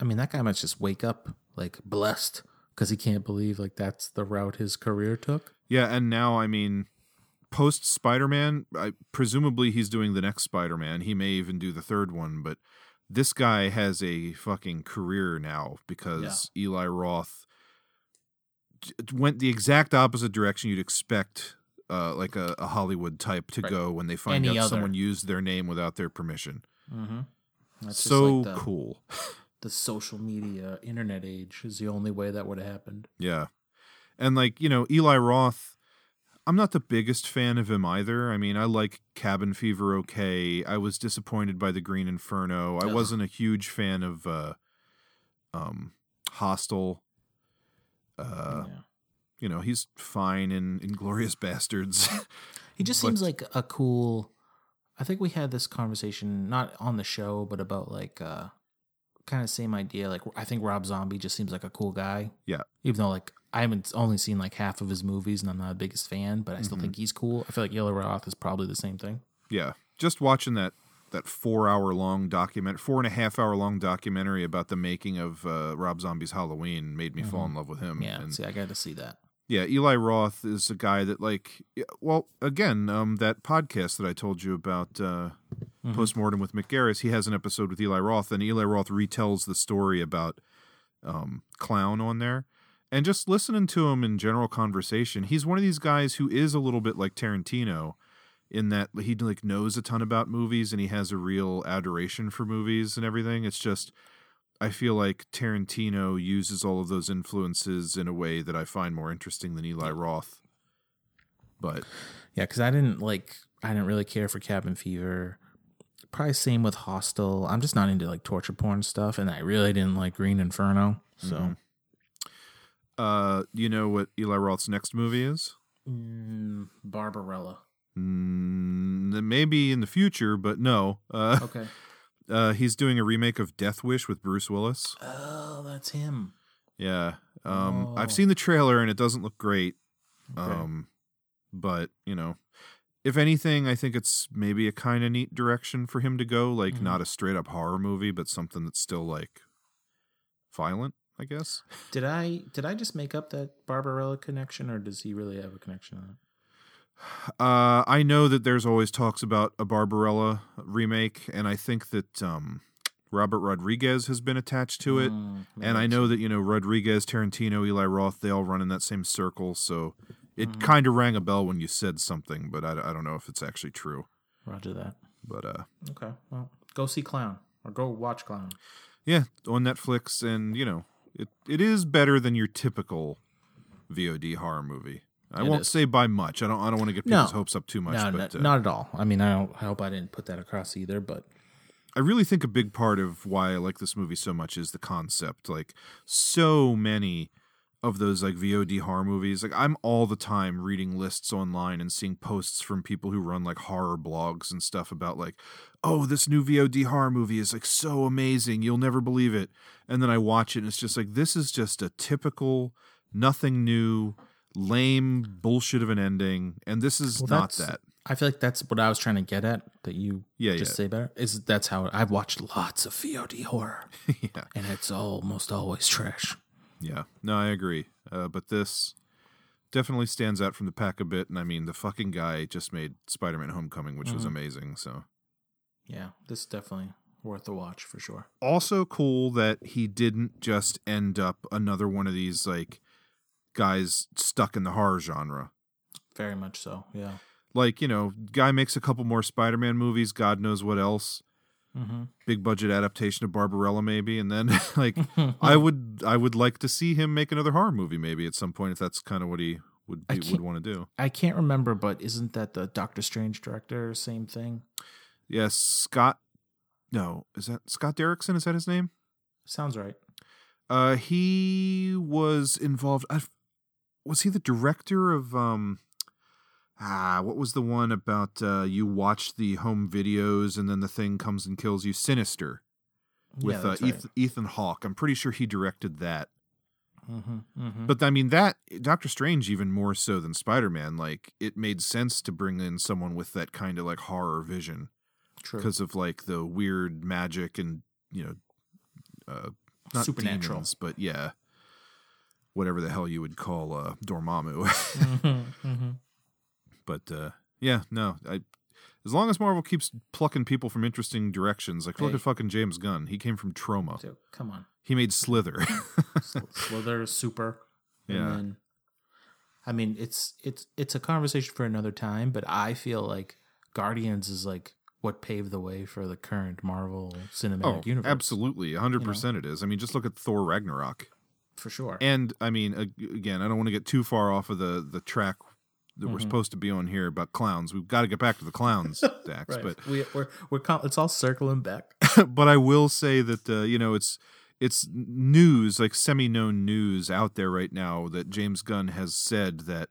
I mean, that guy must just wake up like blessed because he can't believe like that's the route his career took. Yeah, and now, I mean, post Spider Man, presumably he's doing the next Spider Man. He may even do the third one, but this guy has a fucking career now because Eli Roth went the exact opposite direction you'd expect. Uh, like a, a Hollywood type to Right. go when they find Any out other. someone used their name without their permission. Mm-hmm. That's so like the- cool. The social media internet age is the only way that would have happened. Yeah. And like, you know, Eli Roth, I'm not the biggest fan of him either. I mean, I like Cabin Fever okay. I was disappointed by The Green Inferno. I Ugh. wasn't a huge fan of uh um Hostel. Uh you know, he's fine in Inglourious Basterds. He just But- seems like a cool. I think we had this conversation not on the show, but about like uh kind of same idea. Like I think Rob Zombie just seems like a cool guy. Yeah. Even though like I haven't only seen like half of his movies and I'm not the biggest fan, but I still Mhm. think he's cool. I feel like Eli Roth is probably the same thing. Yeah, just watching that that four hour long document, four and a half hour long documentary about the making of uh, Rob Zombie's Halloween made me fall Mhm. in love with him. Yeah. and see, I got to see that. Yeah, Eli Roth is a guy that like, well, again, um, that podcast that I told you about, uh, Mhm. postmortem with Mick Garris, he has an episode with Eli Roth, and Eli Roth retells the story about um, Clown on there. And just listening to him in general conversation, he's one of these guys who is a little bit like Tarantino in that he like knows a ton about movies and he has a real adoration for movies and everything. It's just I feel like Tarantino uses all of those influences in a way that I find more interesting than Eli Roth. But Yeah, because I didn't like I didn't really care for Cabin Fever. Probably same with Hostel. I'm just not into like torture porn stuff, and I really didn't like Green Inferno. So Mhm. uh you know what Eli Roth's next movie is? mm, Barbarella. Mm, maybe in the future, but no. Uh, Okay. Uh, he's doing a remake of Death Wish with Bruce Willis. Oh, that's him. Yeah. Um, Oh. I've seen the trailer and it doesn't look great. Okay. Um, but you know, if anything, I think it's maybe a kind of neat direction for him to go. Like Mhm. not a straight up horror movie, but something that's still like violent. I guess. Did I did I just make up that Barbarella connection, or does he really have a connection on it? Uh, I know that there's always talks about a Barbarella remake, and I think that um, Robert Rodriguez has been attached to it. Mm, and I know that you know Rodriguez, Tarantino, Eli Roth, they all run in that same circle. So it Mhm. kind of rang a bell when you said something, but I, I don't know if it's actually true. Roger that. But uh, Okay. Well, go see Clown or go watch Clown. yeah, on Netflix, and you know it it is better than your typical VOD horror movie. I It won't is. say by much. I don't. I don't want to get No. people's hopes up too much. No, but no- uh, not at all. I mean, I don't. I hope I didn't put that across either. But I really think a big part of why I like this movie so much is the concept. Like so many of those like VOD horror movies, like I'm all the time reading lists online and seeing posts from people who run like horror blogs and stuff about like, oh, this new VOD horror movie is like so amazing, you'll never believe it. And then I watch it and it's just like this is just a typical nothing new, lame bullshit of an ending, and this is Well, not that. I feel like that's what I was trying to get at. That you Yeah, just yeah. say better is that's how I've watched lots of VOD horror, yeah, and it's almost always trash. yeah. No, I agree. Uh, but this definitely stands out from the pack a bit, and I mean, the fucking guy just made Spider-Man: Homecoming, which was Mhm. amazing. So Yeah, this is definitely worth a watch for sure. also cool that he didn't just end up another one of these like guys stuck in the horror genre. Very much so. Yeah. Like, you know, guy makes a couple more Spider-Man movies, God knows what else. Mm-hmm. Big budget adaptation of Barbarella maybe and then like I would I would like to see him make another horror movie maybe at some point if that's kind of what he would be, would want to do. I can't remember, but isn't that the Doctor Strange director? Same thing. Yes, Scott No, is that Scott Derrickson is that his name? Sounds right. Uh, he was involved. I, was he the director of um? Ah, what was the one about uh, you watch the home videos and then the thing comes and kills you? Sinister with Yeah, uh, right. Ethan, Ethan Hawke. I'm pretty sure he directed that. Mm-hmm, mm-hmm. But I mean that Doctor Strange even more so than Spider Man. Like it made sense to bring in someone with that kind of like horror vision because of like the weird magic and you know, uh, not Supernatural. demons, but yeah, whatever the hell you would call uh, Dormammu. mm-hmm, mm-hmm. but uh, yeah, no, I. As long as Marvel keeps plucking people from interesting directions, like look at fucking James Gunn. He came from Troma. So, come on. He made Slither. Slither, is Super. Yeah. And then, I mean, it's it's it's a conversation for another time, but I feel like Guardians is like what paved the way for the current Marvel cinematic oh, universe. absolutely, hundred percent. It is. I mean, just look at Thor Ragnarok. For sure. And I mean, again, I don't want to get too far off of the the track that we're Mhm. supposed to be on here about clowns. We've got to get back to the clowns, Dax. right. But we, we're we're it's all circling back. but I will say that uh, you know it's it's news like semi known news out there right now that James Gunn has said that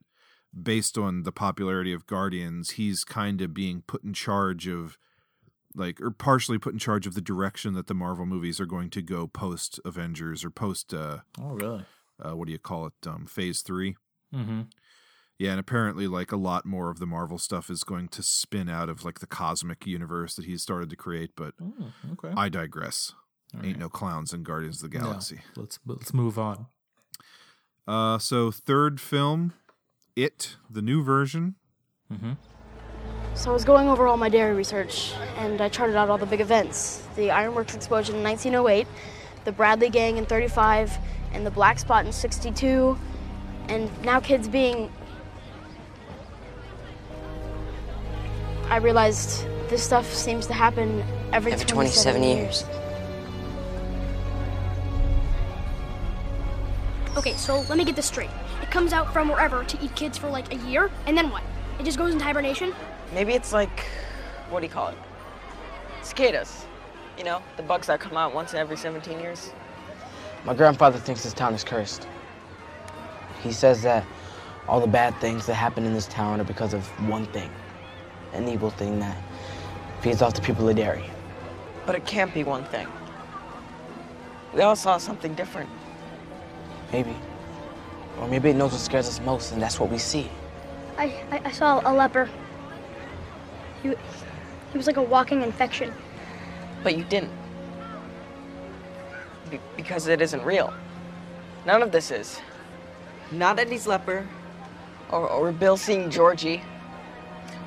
based on the popularity of Guardians, he's kind of being put in charge of like or partially put in charge of the direction that the Marvel movies are going to go post Avengers or post uh, Oh, really? uh what do you call it um phase 3. Mm-hmm. Yeah, and apparently like a lot more of the Marvel stuff is going to spin out of like the cosmic universe that he's started to create, but Oh, okay. I digress. All Ain't right. no clowns in Guardians of the No, Galaxy. let's let's move on. Uh so third film, It, the new version. Mm-hmm. So I was going over all my Derry research, and I charted out all the big events. The Ironworks explosion in 1908, the Bradley Gang in 35, and the Black Spot in 62, and now kids being... I realized this stuff seems to happen every, Every 27 years. Okay, so let me get this straight. It comes out from wherever to eat kids for like a year, and then what? It just goes into hibernation? Maybe it's like, what do you call it? Cicadas. You know, the bugs that come out once in every 17 years. My grandfather thinks this town is cursed. He says that all the bad things that happen in this town are because of one thing an evil thing that feeds off the people of Derry. But it can't be one thing. We all saw something different. Maybe. Or maybe it knows what scares us most, and that's what we see. I, I, I saw a leper. He, he was like a walking infection. But you didn't. Be- because it isn't real. None of this is. Not Eddie's leper, or, or Bill seeing Georgie,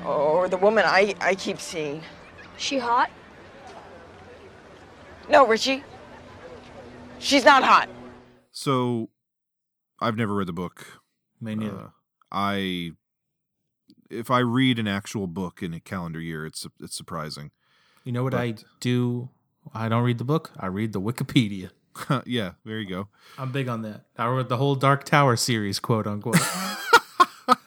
or the woman I, I keep seeing. She hot? No, Richie. She's not hot. So I've never read the book. Me neither. Uh, I if I read an actual book in a calendar year, it's it's surprising. You know what I do? I don't read the book. I read the Wikipedia. yeah, there you go. I'm big on that. I read the whole Dark Tower series, quote unquote.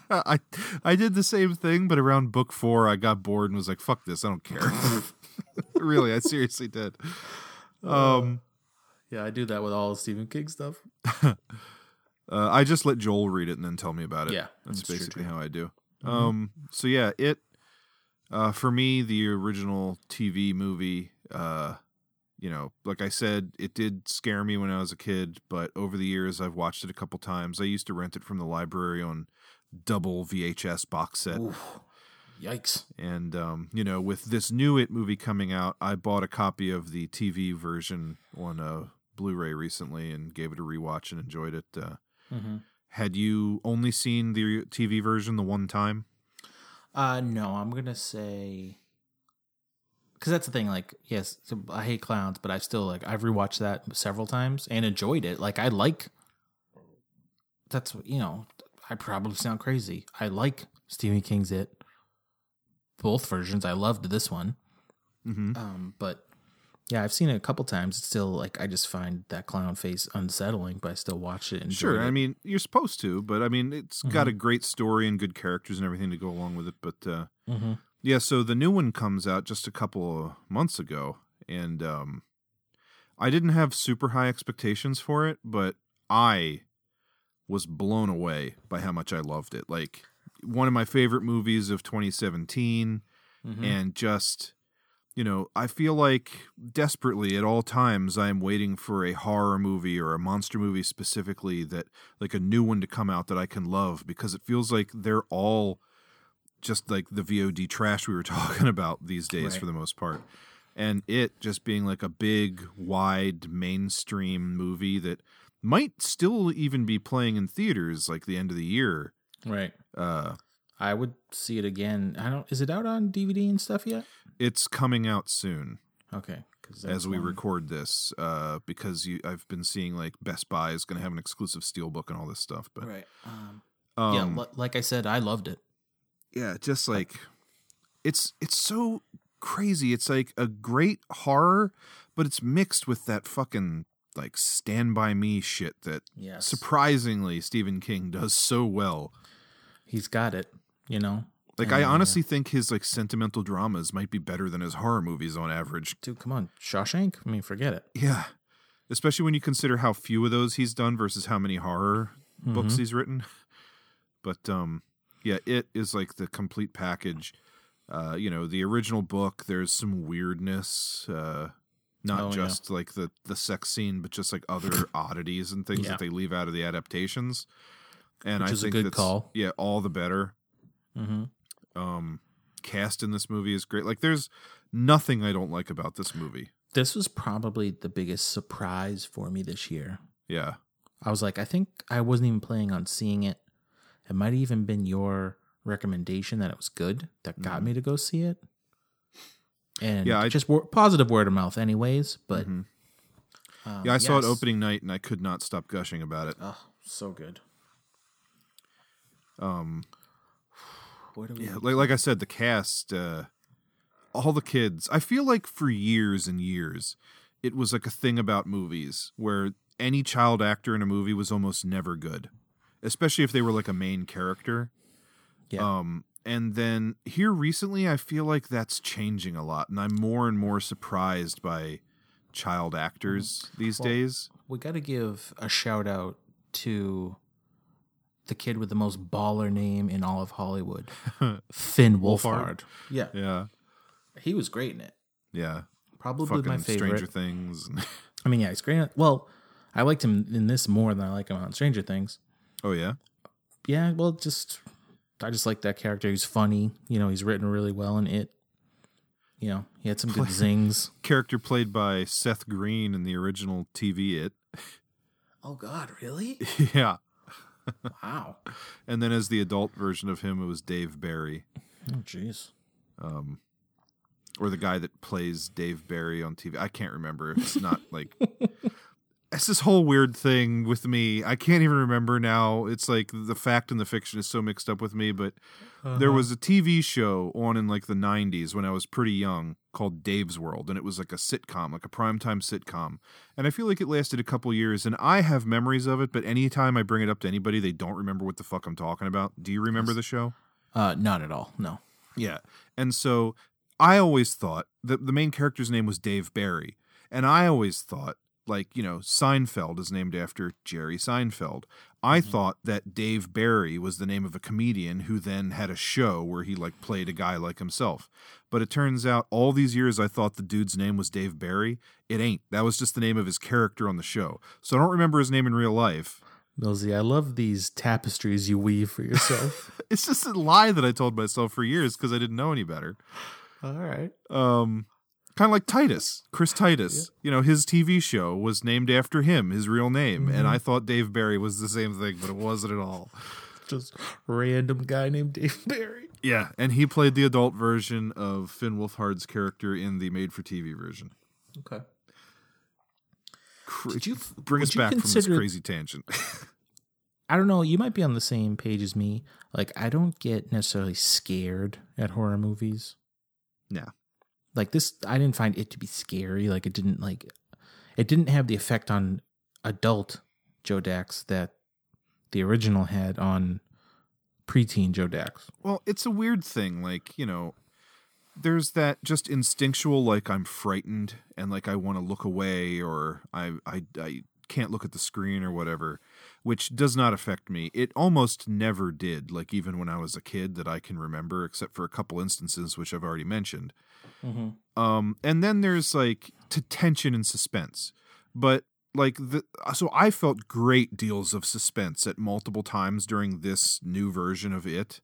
I I did the same thing, but around book four, I got bored and was like, "Fuck this! I don't care." really, I seriously did. Um, yeah, I do that with all Stephen King stuff. uh, I just let Joel read it and then tell me about it. Yeah, that's, that's basically true. how I do. Mhm. Um, so yeah, it uh, for me the original TV movie. Uh, you know, like I said, it did scare me when I was a kid, but over the years I've watched it a couple times. I used to rent it from the library on double VHS box set. Oof. Yikes. And um, you know, with this new It movie coming out, I bought a copy of the TV version on a Blu-ray recently and gave it a rewatch and enjoyed it. Uh, Mhm. Had you only seen the TV version the one time? Uh, no, I'm gonna say because that's the thing. Like, yes, I hate clowns, but I still like I've rewatched that several times and enjoyed it. Like, I like. That's you know. I probably sound crazy. I like Stephen King's It. Both versions. I loved this one. Mm-hmm. Um, but yeah, I've seen it a couple times. It's still like I just find that clown face unsettling, but I still watch it. And Sure, it. I mean you're supposed to, but I mean it's got a great story and good characters and everything to go along with it. But uh, Mhm. yeah, so the new one comes out just a couple of months ago, and um, I didn't have super high expectations for it, but I was blown away by how much I loved it. Like one of my favorite movies of 2017, Mhm. and just you know, I feel like desperately at all times I am waiting for a horror movie or a monster movie specifically that like a new one to come out that I can love because it feels like they're all just like the VOD trash we were talking about these days Right. for the most part. And it just being like a big, wide, mainstream movie that might still even be playing in theaters like the end of the year. right. Uh I would see it again. I don't. Is it out on DVD and stuff yet? it's coming out soon. Okay, as we record this uh, because you, I've been seeing like Best Buy is going to have an exclusive steelbook and all this stuff. But right. Um, um, yeah, li- like I said, I loved it. yeah, just like it's it's so crazy. It's like a great horror, but it's mixed with that fucking like Stand by Me shit that Yes. surprisingly Stephen King does so well. He's got it. You know. Like I And, uh, honestly think his like sentimental dramas might be better than his horror movies on average. dude, come on, Shawshank. I mean, forget it. Yeah. Especially when you consider how few of those he's done versus how many horror books Mhm. he's written. But um yeah, it is like the complete package. Uh, you know, the original book, there's some weirdness, uh not Oh, yeah. just like the the sex scene, but just like other oddities and things Yeah. that they leave out of the adaptations. And Which I think that's, call. Yeah, all the better. Mm-hmm. Um cast in this movie is great. Like there's nothing I don't like about this movie. This was probably the biggest surprise for me this year. Yeah. I was like, I think I wasn't even planning on seeing it. It might have even been your recommendation that it was good that got me to go see it. And Mm-hmm. Yeah, I- just positive word of mouth, anyways. But Mhm. um, yeah, I saw it opening night and I could not stop gushing about it. Oh, so good. Um, Where do we? yeah, like like I said, the cast, uh, all the kids. I feel like for years and years, it was like a thing about movies where any child actor in a movie was almost never good, especially if they were like a main character. Yeah. Um, and then here recently, I feel like that's changing a lot, and I'm more and more surprised by child actors these Well, days. We got to give a shout out to the kid with the most baller name in all of Hollywood, Finn Wolfhard. Yeah, Yeah, he was great in it. yeah. Probably Fucking my favorite. Stranger Things. I mean, yeah, he's great. Well, I liked him in this more than I like him on Stranger Things. oh yeah. Yeah, well, just I just like that character. He's funny. You know, he's written really well in it. You know, he had some good zings. character played by Seth Green in the original TV It. Oh God, really? yeah. Wow. And then as the adult version of him, it was Dave Barry. Oh, jeez. Um, or the guy that plays Dave Barry on TV. I can't remember. If it's not like. It's this whole weird thing with me. I can't even remember now. It's like the fact and the fiction is so mixed up with me. But there Uh-huh. was a TV show on in like the 90s when I was pretty young called Dave's World. And it was like a sitcom, like a primetime sitcom. And I feel like it lasted a couple years. And I have memories of it. But anytime I bring it up to anybody, they don't remember what the fuck I'm talking about. Do you remember the show? Uh, not at all. No. Yeah. And so I always thought that the main character's name was Dave Barry. And I always thought, like you know Seinfeld is named after Jerry Seinfeld. I thought that Dave Barry was the name of a comedian who then had a show where he like played a guy like himself. But it turns out all these years I thought the dude's name was Dave Barry. It ain't. That was just the name of his character on the show. So I don't remember his name in real life. Millsy, I love these tapestries you weave for yourself. it's just a lie that I told myself for years because I didn't know any better. All right. Um, kind of like Titus, Chris Titus. You know, his TV show was named after him, his real name, and mm-hmm. I thought Dave Barry was the same thing, but it wasn't at all. Just random guy named Dave Barry. Yeah, and he played the adult version of Finn Wolfhard's character in the made-for-TV version. Okay. Cra- Did you bring us back from this crazy tangent? I don't know. You might be on the same page as me. Like, I don't get necessarily scared at horror movies. Yeah. Like this, I didn't find it to be scary. Like it didn't like, it didn't have the effect on adult Joe Dax that the original had on preteen Joe Dax. Well, it's a weird thing. Like, you know, there's that just instinctual, like, I'm frightened and, like, I want to look away or I, I, I can't look at the screen or whatever, which does not affect me. It almost never did, like, even when I was a kid that I can remember, except for a couple instances, which I've already mentioned. Mm-hmm. Um, and then there's like to tension and suspense, but like the so I felt great deals of suspense at multiple times during this new version of it.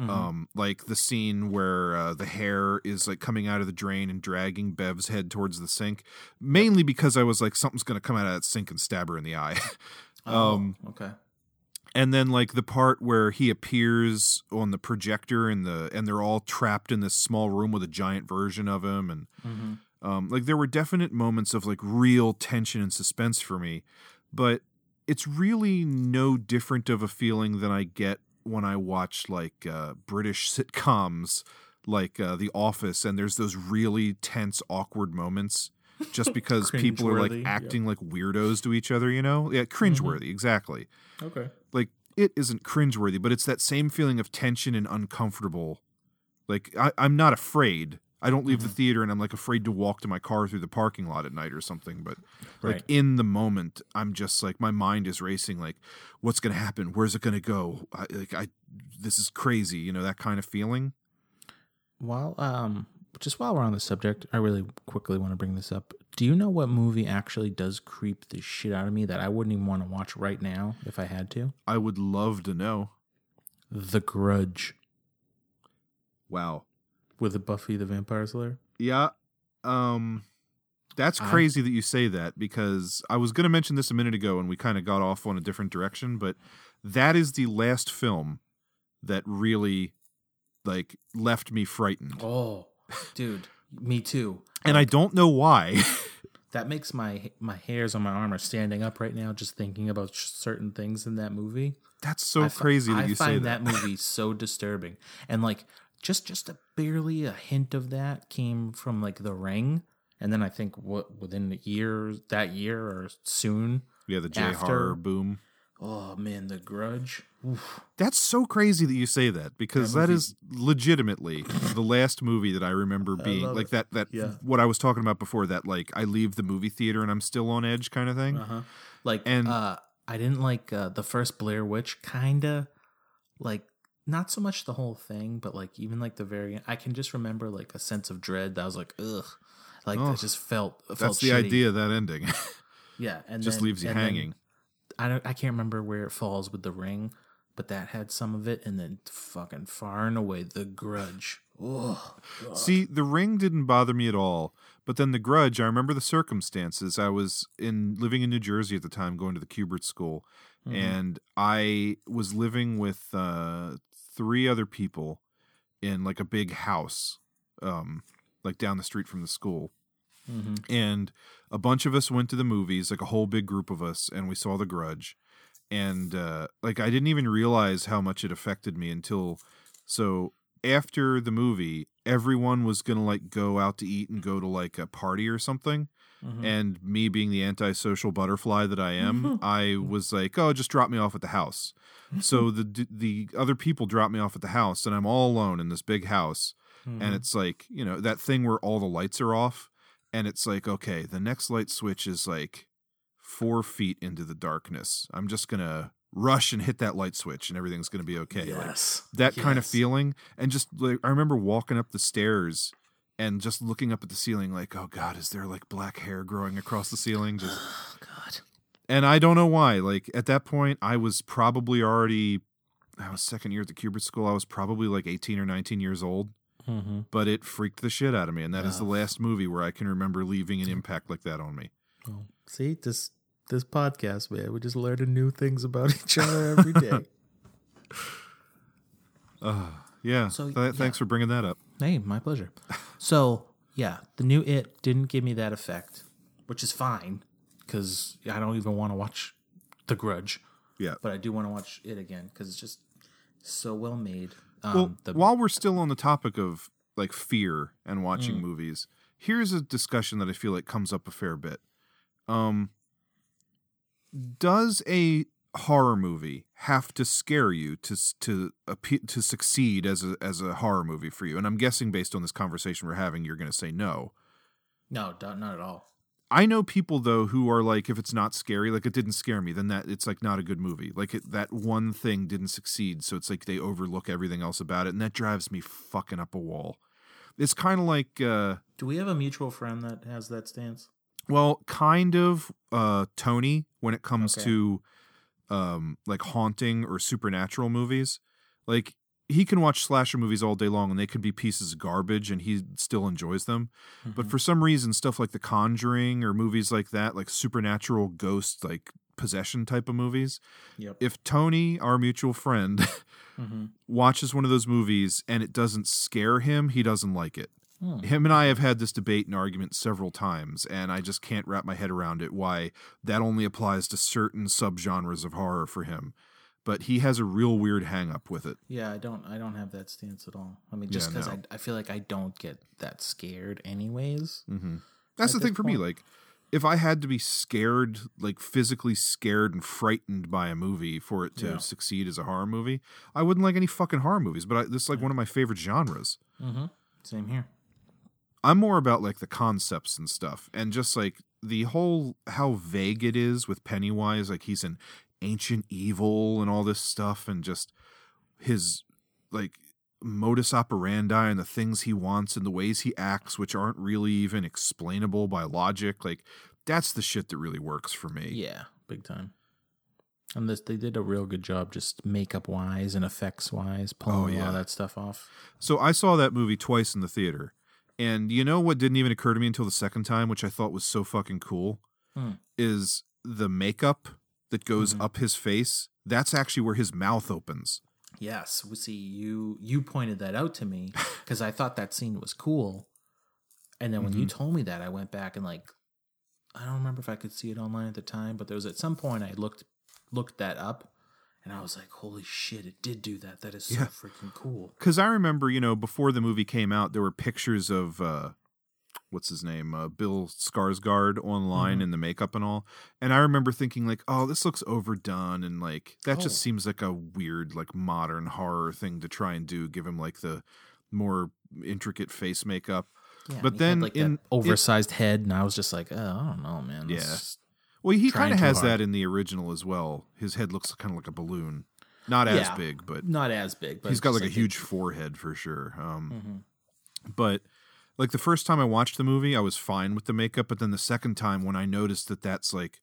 Mhm. Um, like the scene where uh, the hair is like coming out of the drain and dragging Bev's head towards the sink, mainly because I was like something's gonna come out of that sink and stab her in the eye. um, Oh, okay. And then like the part where he appears on the projector and the and they're all trapped in this small room with a giant version of him and Mhm. um like there were definite moments of like real tension and suspense for me but it's really no different of a feeling than I get when I watch like uh British sitcoms like uh The Office and there's those really tense awkward moments just because people are like Cringeworthy, yeah. acting like weirdos to each other, you know? Yeah, cringeworthy, exactly Okay. like it isn't cringeworthy, but it's that same feeling of tension and uncomfortable. Like I, I'm not afraid. I don't leave the theater and I'm like afraid to walk to my car through the parking lot at night or something. But like in the moment, I'm just like my mind is racing. Like, what's gonna happen? Where's it gonna go? I, like I, this is crazy. You know that kind of feeling. While um, just while we're on the subject, I really quickly want to bring this up. Do you know what movie actually does creep the shit out of me that I wouldn't even want to watch right now if I had to? I would love to know. The Grudge Wow. with the Buffy the Vampire Slayer. Yeah. Um that's I- crazy that you say that because I was going to mention this a minute ago and we kind of got off on a different direction, but that is the last film that really like left me frightened. Oh, dude, me too. And I don't know why. That makes my my hairs on my arm are standing up right now just thinking about certain things in that movie. That's so I fi- crazy that I you say find that. movie so disturbing, and like just just a barely a hint of that came from like The Ring, and then I think what within a year that year or soon. yeah, the J after- horror boom. Oh man, The Grudge. Oof. That's so crazy that you say that because That that is legitimately the last movie that I remember being love like it. that that Yeah. what I was talking about before that like I leave the movie theater and I'm still on edge kind of thing. Uh-huh. Like And- uh I didn't like uh the first Blair Witch kinda like not so much the whole thing, but like even like the very I can just remember like a sense of dread that I was like, ugh. Like I Ugh. just felt it That's felt the idea of that ending. Yeah, and Just then- leaves you hanging. I don't I can't remember where it falls with the ring, but that had some of it and then fucking far and away the grudge. See, the ring didn't bother me at all, but then the grudge, I remember the circumstances. I was in living in New Jersey at the time going to the Kubert school Mhm. and I was living with uh three other people in like a big house um like down the street from the school. Mhm. And a bunch of us went to the movies, like a whole big group of us, and we saw The Grudge. And uh, like I didn't even realize how much it affected me until so after the movie, everyone was gonna like go out to eat and go to like a party or something. Mhm. And me being the antisocial butterfly that I am, I was like, "Oh, just drop me off at the house." so the the other people drop me off at the house, and I'm all alone in this big house. Mhm. And it's like you know that thing where all the lights are off, and it's like okay, the next light switch is like four feet into the darkness. I'm just gonna rush and hit that light switch, and everything's gonna be okay. Like, Yes. that kind of feeling, and just like I remember walking up the stairs and just looking up at the ceiling, like, oh god, is there like black hair growing across the ceiling? Just God. and I don't know why. Like at that point, I was probably already, I was second year at the Kubert School. I was probably like 18 or 19 years old, Mhm. but it freaked the shit out of me. And that is Yeah. the last movie where I can remember leaving an impact like that on me. Well, see, this this podcast, man, we're just learning new things about each other every day. Uh, yeah. So, Th- Thanks for bringing that up. Hey, my pleasure. So, yeah, the new It didn't give me that effect, which is fine because I don't even want to watch The Grudge. Yeah. But I do want to watch it again because it's just so well made. Um, well, the, while we're still on the topic of like fear and watching Mm. movies, here's a discussion that I feel like comes up a fair bit. Um, does a horror movie have to scare you to to to succeed as a as a horror movie for you? And I'm guessing based on this conversation we're having, you're going to say no. no, not at all. I know people though who are like, if it's not scary, like it didn't scare me, then that it's like not a good movie. Like it, that one thing didn't succeed, so it's like they overlook everything else about it, and that drives me fucking up a wall. It's kind of like, uh, Do we have a mutual friend that has that stance? Well, kind of uh, Tony when it comes Okay. to um, like haunting or supernatural movies. Like he can watch slasher movies all day long, and they can be pieces of garbage, and he still enjoys them. But Mm-hmm. for some reason, stuff like The Conjuring or movies like that, like supernatural ghost, like possession type of movies. Yep. If Tony, our mutual friend, Mhm. watches one of those movies and it doesn't scare him, he doesn't like it. Hmm. Him and I have had this debate and argument several times, and I just can't wrap my head around it why that only applies to certain subgenres of horror for him. But he has a real weird hang up with it. Yeah, I don't. I don't have that stance at all. I mean, just Yeah, because no. I, I feel like I don't get that scared, anyways. Mm-hmm. That's the thing for me. Like, if I had to be scared, like physically scared and frightened by a movie for it to Yeah. succeed as a horror movie, I wouldn't like any fucking horror movies. But I, this is like one of my favorite genres. Mm-hmm. Same here. I'm more about like the concepts and stuff, and just like the whole how vague it is with Pennywise. Like he's an ancient evil and all this stuff, and just his like modus operandi and the things he wants and the ways he acts, which aren't really even explainable by logic. Like that's the shit that really works for me. Yeah, big time. And this, they did a real good job, just makeup wise and effects wise, pulling Oh, yeah. of that stuff off. So I saw that movie twice in the theater. And you know what didn't even occur to me until the second time, which I thought was so fucking cool, Hmm. is the makeup that goes Mm-hmm. up his face. That's actually where his mouth opens. Yes, we see you. You pointed that out to me because I thought that scene was cool, and then when you Mhm. told me that, I went back and like, I don't remember if I could see it online at the time, but there was at some point I looked looked that up, and I was like, holy shit, it did do that. That is so Yeah. freaking cool. Because I remember, you know, before the movie came out, there were pictures of uh, what's his name, uh, Bill Skarsgård online Mhm. in the makeup and all. And I remember thinking like, oh, this looks overdone, and like that Oh. just seems like a weird, like modern horror thing to try and do, give him like the more intricate face makeup. Yeah, but then had, like in oversized head, and I was just like, oh, I don't know, man. Just- Well, he kind of has hard. that in the original as well. His head looks kind of like a balloon, not as Yeah, big, but not as big, but he's got like a like it- huge forehead for sure. Um, Mhm. But like the first time I watched the movie, I was fine with the makeup, but then the second time when I noticed that that's like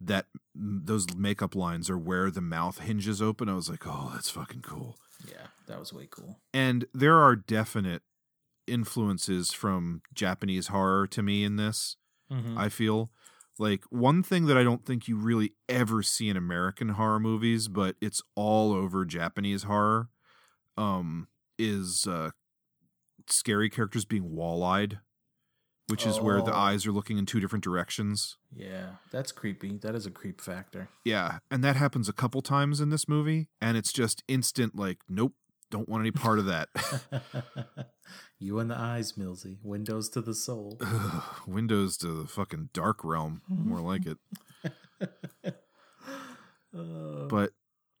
that those makeup lines are where the mouth hinges open, I was like, oh, that's fucking cool. Yeah, that was way cool. And there are definite influences from Japanese horror to me in this. Mhm. I feel like one thing that I don't think you really ever see in American horror movies, but it's all over Japanese horror, um, is uh, scary characters being wall-eyed, which is where the Oh. eyes are looking in two different directions. Yeah, that's creepy. That is a creep factor. Yeah, and that happens a couple times in this movie, and it's just instant like, nope, don't want any part of that. you and the eyes, Millsy. Windows to the soul. Ugh, Windows to the fucking dark realm, more like it. Uh, but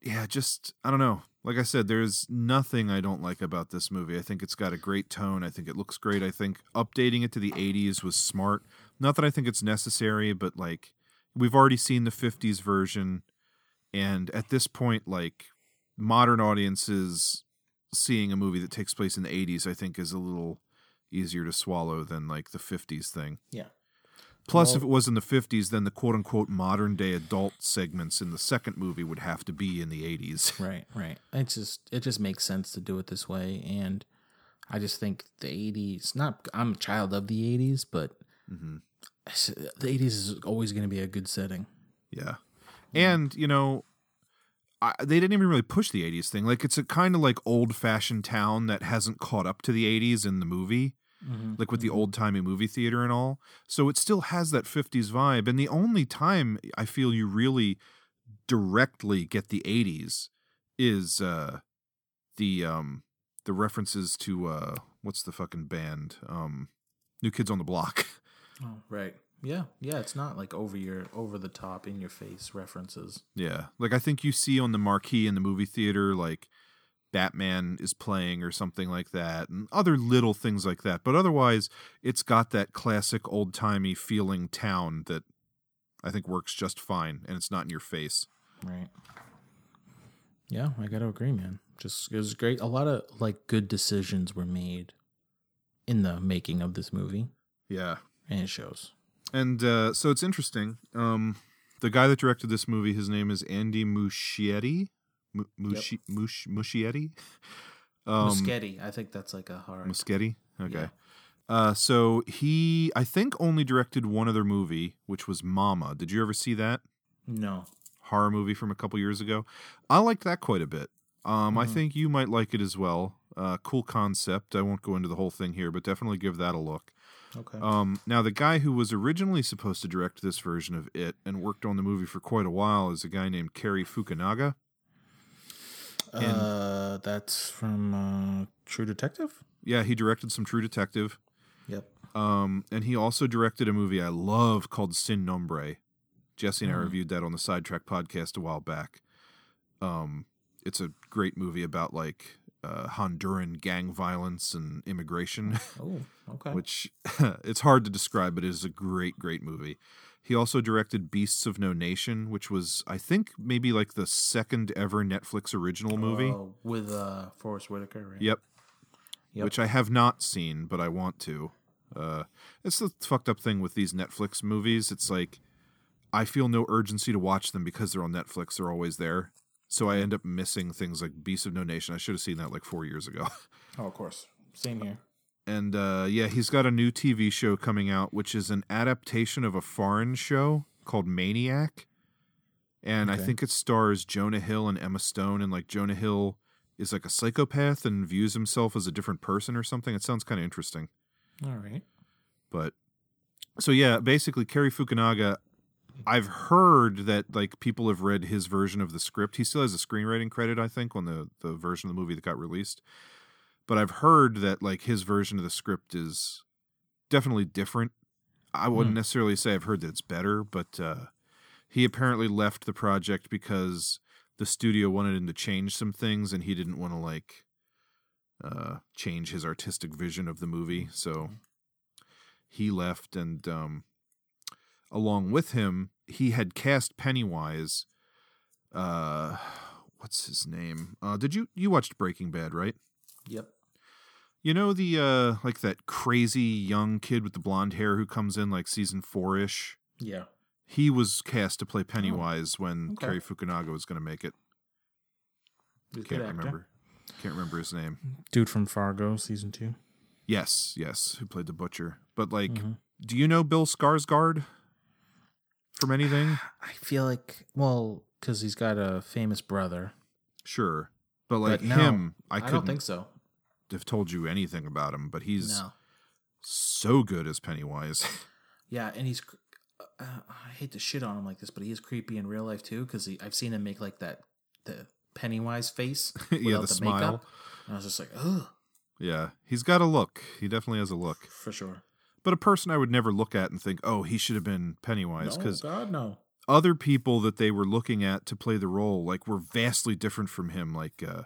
yeah, just I don't know. Like I said, there's nothing I don't like about this movie. I think it's got a great tone. I think it looks great. I think updating it to the 80s was smart. Not that I think it's necessary, but like we've already seen the 50s version and at this point like modern audiences seeing a movie that takes place in the 80s I think is a little easier to swallow than like the 50s thing. Yeah. Plus, Well- if it was in the 50s, then the quote unquote modern day adult segments in the second movie would have to be in the 80s. Right, right. It just it just makes sense to do it this way, and I just think the '80s. Not I'm a child of the '80s, but Mhm. the '80s is always going to be a good setting. Yeah. And, you know, I, they didn't even really push the 80s thing. Like, it's a kind of like old fashioned town that hasn't caught up to the 80s in the movie, Mhm, like with the old timey movie theater and all. So it still has that 50s vibe. And the only time I feel you really directly get the 80s is uh, the um, the references to uh, what's the fucking band? Um, New Kids on the Block. Oh, right. Yeah, yeah. It's not like over your over the top in your face references. Yeah. Like I think you see on the marquee in the movie theater like Batman is playing or something like that and other little things like that. But otherwise it's got that classic old-timey feeling town that I think works just fine and it's not in your face. Right. Yeah, I got to agree, man. Just it was great. A lot of like good decisions were made in the making of this movie, Yeah. and it shows. And uh, so it's interesting. Um, the guy that directed this movie, his name is Andy Muschietti. Mu- Muschi- Mush- Muschietti? Um, Muschetti, I think that's like a hard. Muschietti. Okay. Uh, so he, I think, only directed one other movie, which was Mama. Did you ever see that? No. Horror movie from a couple years ago. I liked that quite a bit. Um, I Mhm. think you might like it as well. Uh, cool concept. I won't go into the whole thing here, but definitely give that a look. Okay. Um, now, the guy who was originally supposed to direct this version of It and worked on the movie for quite a while is a guy named Cary Fukunaga. And- uh, that's from uh, True Detective. Yeah, he directed some True Detective. Yep. Um, and he also directed a movie I love called Sin Nombre. Jesse and I Mhm. reviewed that on the Sidetrack podcast a while back. Um, it's a great movie about like uh, Honduran gang violence and immigration. Oh, okay. which it's hard to describe, but it is a great, great movie. He also directed Beasts of No Nation, which was, I think, maybe like the second ever Netflix original movie. Oh, with uh, Forest Whitaker, right? Yep. Yep. Which I have not seen, but I want to. Uh, it's the fucked up thing with these Netflix movies. It's like I feel no urgency to watch them because they're on Netflix. They're always there. So I end up missing things like Beasts of No Nation. I should have seen that like four years ago. Oh, of course. Same here. And uh, yeah, he's got a new TV show coming out, which is an adaptation of a foreign show called Maniac. And I think it stars Jonah Hill and Emma Stone. And like Jonah Hill is like a psychopath and views himself as a different person or something. It sounds kind of interesting. All right. But so yeah, basically Cary Fukunaga. I've heard that like people have read his version of the script. He still has a screenwriting credit, I think, on the the version of the movie that got released. But I've heard that like his version of the script is definitely different. I wouldn't Hmm. necessarily say I've heard that it's better, but uh, he apparently left the project because the studio wanted him to change some things, and he didn't want to like uh, change his artistic vision of the movie. So he left, and um, along with him, he had cast Pennywise. Uh, what's his name? Uh, did you you watched Breaking Bad, right? Yep. You know the uh like that crazy young kid with the blonde hair who comes in like season four ish. Yeah. He was cast to play Pennywise when Oh, okay. Cary Fukunaga was going to make it. He's Can't good actor. remember. Can't remember his name. Dude from Fargo, season two. Yes, yes, who played the butcher. But like, Mhm. do you know Bill Skarsgård from anything? I feel like, well, because he's got a famous brother. Sure, but like But no, him, I I couldn't don't think so. Have told you anything about him, but he's No. so good as Pennywise. Yeah, and he's. Uh, I hate to shit on him like this, but he is creepy in real life too. Because I've seen him make like that the Pennywise face. Yeah, without the smile. makeup. And I was just like, ugh, yeah, he's got a look. He definitely has a look. for sure. But a person I would never look at and think, oh, he should have been Pennywise, No, because God no. other people that they were looking at to play the role like were vastly different from him. Like uh,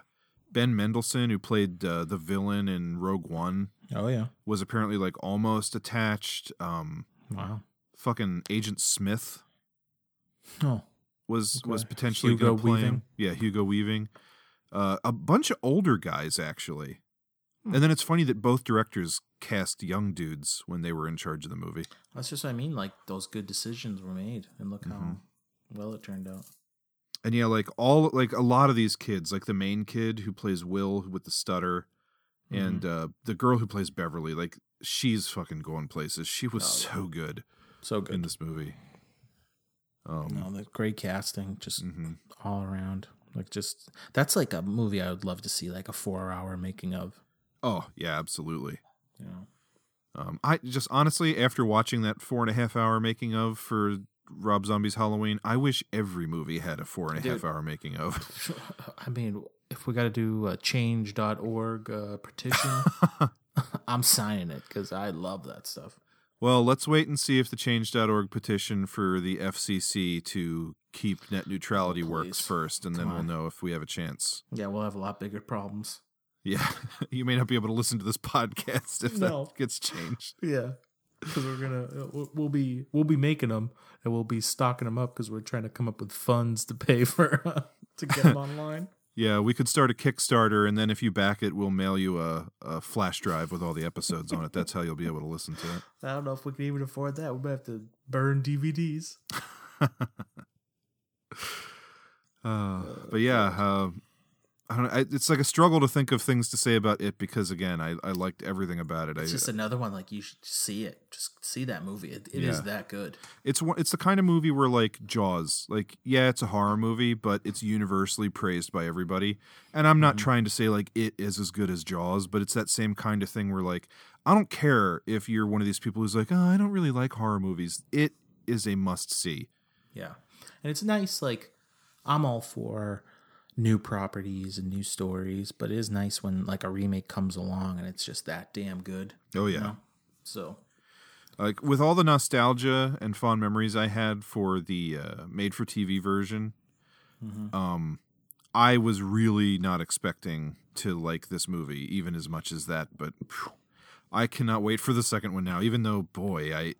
Ben Mendelsohn, who played uh, the villain in Rogue One, Oh yeah. was apparently like almost attached. Um, Wow. fucking Agent Smith Oh. was Okay. was potentially Hugo going to play Weaving? him. Yeah, Hugo Weaving. Uh, a bunch of older guys actually. And then it's funny that both directors cast young dudes when they were in charge of the movie. That's just what I mean. Like those good decisions were made, and look how Mhm. well it turned out. And yeah, like all like a lot of these kids, like the main kid who plays Will with the stutter, and Mm-hmm. uh, the girl who plays Beverly, like she's fucking going places. She was Oh, yeah. so good, so good in this movie. Um, no, the great casting, just Mm-hmm. all around. Like just that's like a movie I would love to see, like a four-hour making of. Oh yeah, absolutely. Yeah. Um, I just honestly, after watching that four and a half hour making of for Rob Zombie's Halloween, I wish every movie had a four and a half Dude. hour making of. I mean, if we got to do a change.org uh, petition, I'm signing it because I love that stuff. Well, let's wait and see if the change.org petition for the FCC to keep net neutrality works first, and then Come we'll know if we have a chance. Yeah, we'll have a lot bigger problems. Yeah, you may not be able to listen to this podcast if No. that gets changed. Yeah, because we're gonna uh, we'll- we'll be we'll be making them and we'll be stocking them up because we're trying to come up with funds to pay for to get them online. Yeah, we could start a Kickstarter, and then if you back it, we'll mail you a, a flash drive with all the episodes on it. That's how you'll be able to listen to it. I don't know if we can even afford that. We might have to burn DVDs. Uh, but yeah, uh, I don't. know. I, it's like a struggle to think of things to say about it because again, I, I liked everything about it. It's I, just another one like you should see it. Just see that movie. It, it is Yeah. that good. it's one. It's the kind of movie where like Jaws, like yeah, it's a horror movie, but it's universally praised by everybody. And I'm not mm-hmm. trying to say like it is as good as Jaws, but it's that same kind of thing where like I don't care if you're one of these people who's like, oh, I don't really like horror movies. It is a must see. Yeah. And it's nice, like, I'm all for new properties and new stories, but it is nice when, like, a remake comes along and it's just that damn good. Oh you yeah. know? So, like with all the nostalgia and fond memories I had for the uh, made for TV version, Mhm. um, I was really not expecting to like this movie even as much as that. But phew, I cannot wait for the second one now. Even though, boy, I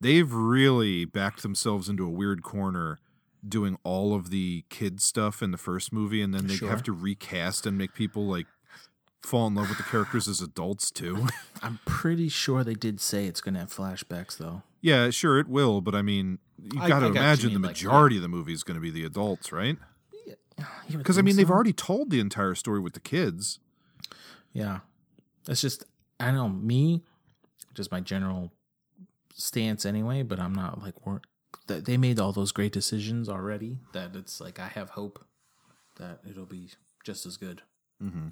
they've really backed themselves into a weird corner doing all of the kid stuff in the first movie, and then they Sure. have to recast and make people like fall in love with the characters as adults too. I'm pretty sure they did say it's going to have flashbacks, though. Yeah, sure it will, but I mean, you got to imagine the mean, like, majority of the movie is going to be the adults, right? Because I mean, they've already told the entire story with the kids. Yeah. It's just, I don't know, me, just my general stance anyway, but I'm not like, wor- that they made all those great decisions already that it's like, I have hope that it'll be just as good. Mm-hmm.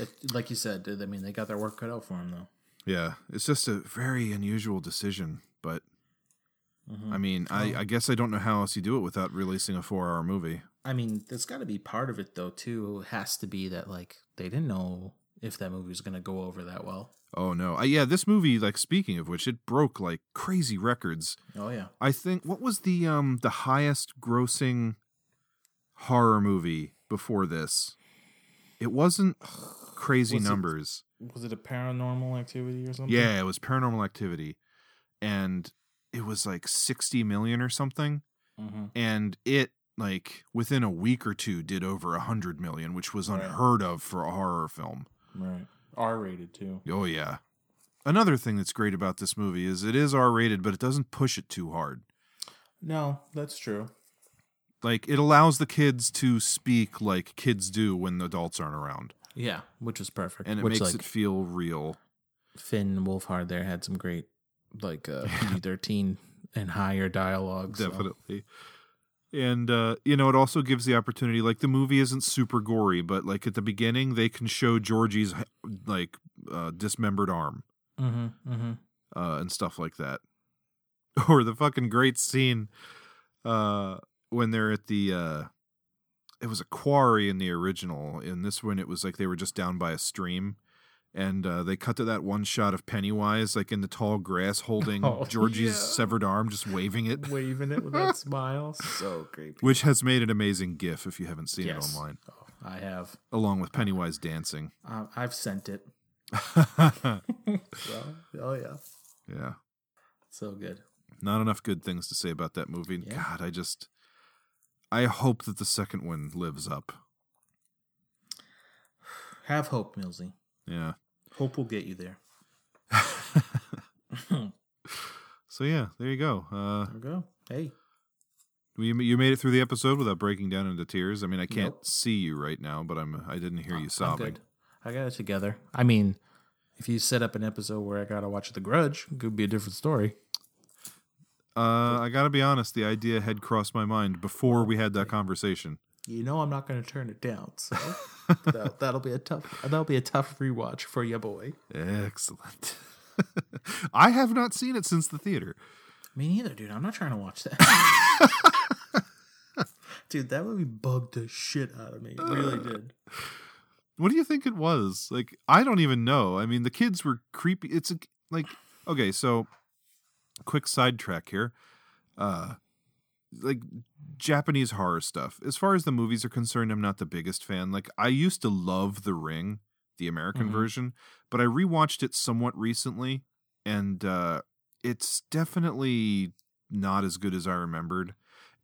It, like you said, I mean, they got their work cut out for them, though. Yeah, it's just a very unusual decision, but Mhm. I mean, I. I guess I don't know how else you do it without releasing a four-hour movie. I mean, there's got to be part of it, though, too. It has to be that, like, they didn't know if that movie was going to go over that well. Oh no, I, yeah, this movie, like speaking of which, it broke like crazy records. Oh, yeah. I think what was the um the highest grossing horror movie before this? It wasn't crazy Was it- numbers. Was it a paranormal activity or something? Yeah, it was Paranormal Activity, and it was like sixty million or something, Mhm. and it like within a week or two did over a hundred million, which was Right. unheard of for a horror film. Right. R rated, too. Oh yeah. Another thing that's great about this movie is it is R rated, but it doesn't push it too hard. No, that's true. Like it allows the kids to speak like kids do when the adults aren't around, Yeah, which is perfect. and it which, makes like, it feel real. Finn Wolfhard there had some great, like, uh, PG 13 and higher dialogue. so- definitely and uh you know it also gives the opportunity like the movie isn't super gory but like at the beginning they can show georgie's like uh dismembered arm. Mhm, mhm. uh and stuff like that. Or the fucking great scene uh when they're at the uh it was a quarry in the original in this one it was like they were just down by a stream and uh, they cut to that one shot of Pennywise, like in the tall grass, holding Oh, Georgie's yeah. severed arm, just waving it. Waving it with that smile. So creepy. which has made an amazing GIF if you haven't seen Yes. it online, I have. along with Pennywise dancing. Uh, I've sent it. yeah, So, oh, yeah, yeah. So good. not enough good things to say about that movie. Yeah. God, I just I hope that the second one lives up. Have hope, Millsy. Yeah. Hope will get you there. So yeah, there you go. Uh, there we go. Hey. You you made it through the episode without breaking down into tears. I mean, I can't Nope. see you right now, but I'm I didn't hear you I'm sobbing. I got it together. I mean, if you set up an episode where I gotta watch The Grudge, it could be a different story. Uh, I gotta be honest. The idea had crossed my mind before we had that conversation. You know I'm not gonna turn it down, so that, that'll be a tough that'll be a tough rewatch for you, boy. Excellent. I have not seen it since the theater. Me neither, dude. I'm not trying to watch that. dude, that movie bugged the shit out of me. It really did. What do you think it was? Like, I don't even know. I mean, the kids were creepy. It's a, like, okay, so quick sidetrack here. Uh, like Japanese horror stuff. As far as the movies are concerned, I'm not the biggest fan. Like, I used to love The Ring, the American Mhm. version, but I rewatched it somewhat recently, and uh, it's definitely not as good as I remembered.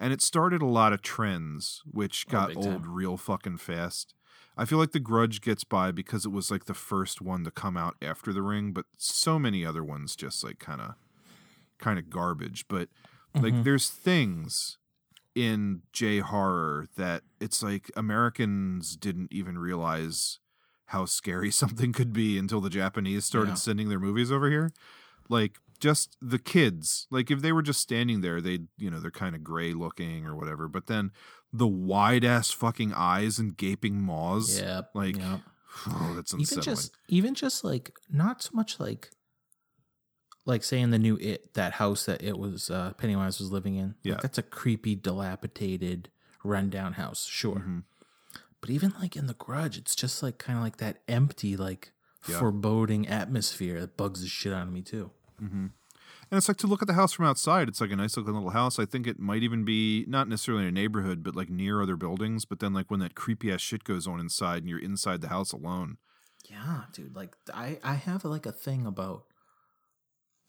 And it started a lot of trends, which Oh, got big old time. real fucking fast. I feel like The Grudge gets by because it was like the first one to come out after The Ring, but so many other ones just like kind of kind of garbage. But like Mhm. there's things in J horror that it's like Americans didn't even realize how scary something could be until the Japanese started Yeah. sending their movies over here. Like just the kids, like if they were just standing there, they'd, you know they're kind of gray looking or whatever. But then the wide ass fucking eyes and gaping maws, Yep, like yep. oh, that's even just even just like not so much like like saying the new it that house that it was uh pennywise was living in Like, Yeah. that's a creepy dilapidated rundown house sure Mm-hmm. but even like in the grudge it's just like kind of like that empty like Yeah. foreboding atmosphere that bugs the shit out of me too hmm And it's like to look at the house from outside. It's like a nice looking little house. I think it might even be not necessarily in a neighborhood, but like near other buildings. But then, like when that creepy ass shit goes on inside, and you're inside the house alone. yeah dude like i i have like a thing about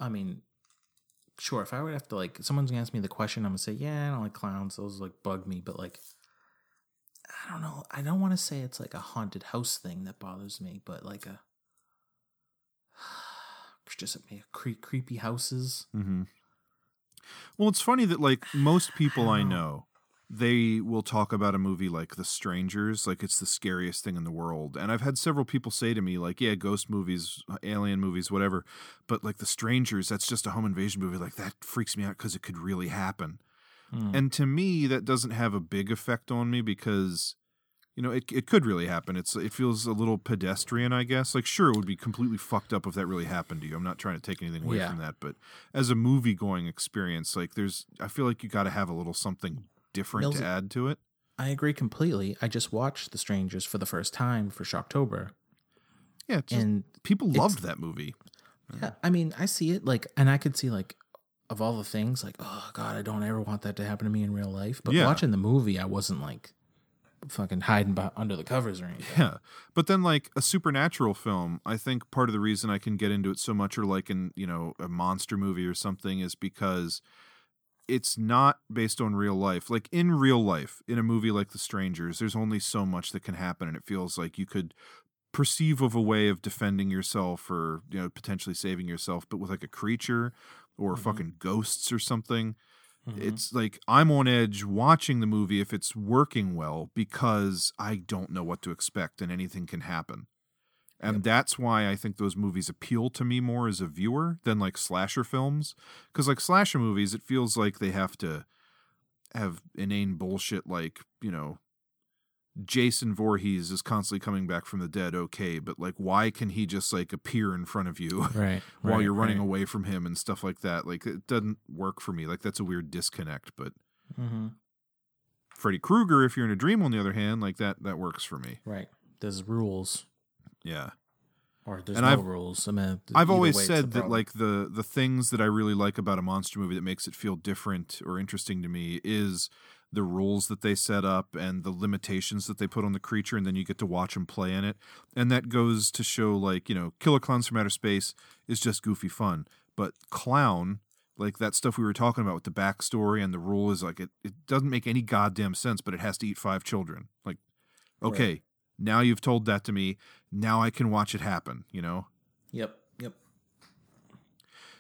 i mean sure if i would have to like someone's gonna ask me the question i'm gonna say yeah i don't like clowns those like bug me but like i don't know i don't want to say it's like a haunted house thing that bothers me but like a just me cre- creepy houses Mm-hmm. Well, it's funny that like most people I know, they will talk about a movie like The Strangers, like it's the scariest thing in the world. And I've had several people say to me, like, yeah, ghost movies, alien movies, whatever, but like The Strangers, that's just a home invasion movie. Like that freaks me out because it could really happen. Hmm. And to me, that doesn't have a big effect on me because, you know, it it could really happen. It's it feels a little pedestrian, I guess. Like, sure, it would be completely fucked up if that really happened to you. I'm not trying to take anything away Yeah. from that, but as a movie going experience, like, there's, I feel like you got to have a little something different Mills- to add to it. i agree completely i just watched the strangers for the first time for shocktober Yeah, just- and people loved that movie. Yeah, I mean, I see it like, and I could see like, of all the things, like, oh god, I don't ever want that to happen to me in real life. But Yeah. watching the movie, I wasn't like fucking hiding by, under the covers or anything. Yeah. But then like a supernatural film, I think part of the reason I can get into it so much or like in, you know, a monster movie or something is because it's not based on real life. Like in real life, in a movie like The Strangers, there's only so much that can happen and it feels like you could perceive of a way of defending yourself or, you know, potentially saving yourself, but with like a creature or mm-hmm. fucking ghosts or something. Mm-hmm. It's like I'm on edge watching the movie if it's working well because I don't know what to expect and anything can happen. And that's why I think those movies appeal to me more as a viewer than like slasher films. Because like slasher movies, it feels like they have to have inane bullshit like, you know, Jason Voorhees is constantly coming back from the dead, okay, but like why can he just like appear in front of you Right, while right, you're running right. away from him and stuff like that? Like it doesn't work for me. Like that's a weird disconnect, but Mm-hmm. Freddy Krueger, if you're in a dream, on the other hand, like that that works for me. Right. There's rules, Yeah. or there's And no I've- rules. I mean, I've always way, said that like the the things that I really like about a monster movie that makes it feel different or interesting to me is the rules that they set up and the limitations that they put on the creature and then you get to watch them play in it. And that goes to show like, you know, Killer Clowns from Outer Space is just goofy fun, but Clown like that stuff we were talking about with the backstory and the rule is like it, it doesn't make any goddamn sense, but it has to eat five children. Like, okay, Right. Now you've told that to me. Now I can watch it happen, you know? Yep. Yep.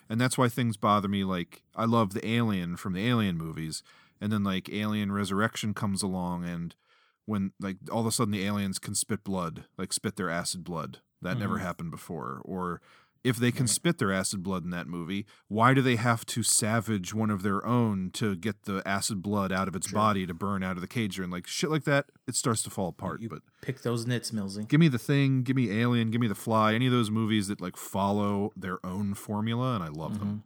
And that's why things bother me. Like, I love the Alien from the Alien movies. And then, like, Alien Resurrection comes along, and when, like, all of a sudden the aliens can spit blood, like, spit their acid blood. That never Mhm. happened before. Or if they can spit their acid blood in that movie, why do they have to savage one of their own to get the acid blood out of its body to burn out of the cage? And, like, shit like that, it starts to fall apart. but Pick those nits, Millsy. Give me the thing, give me Alien, give me the Fly, any of those movies that like follow their own formula, and I love them.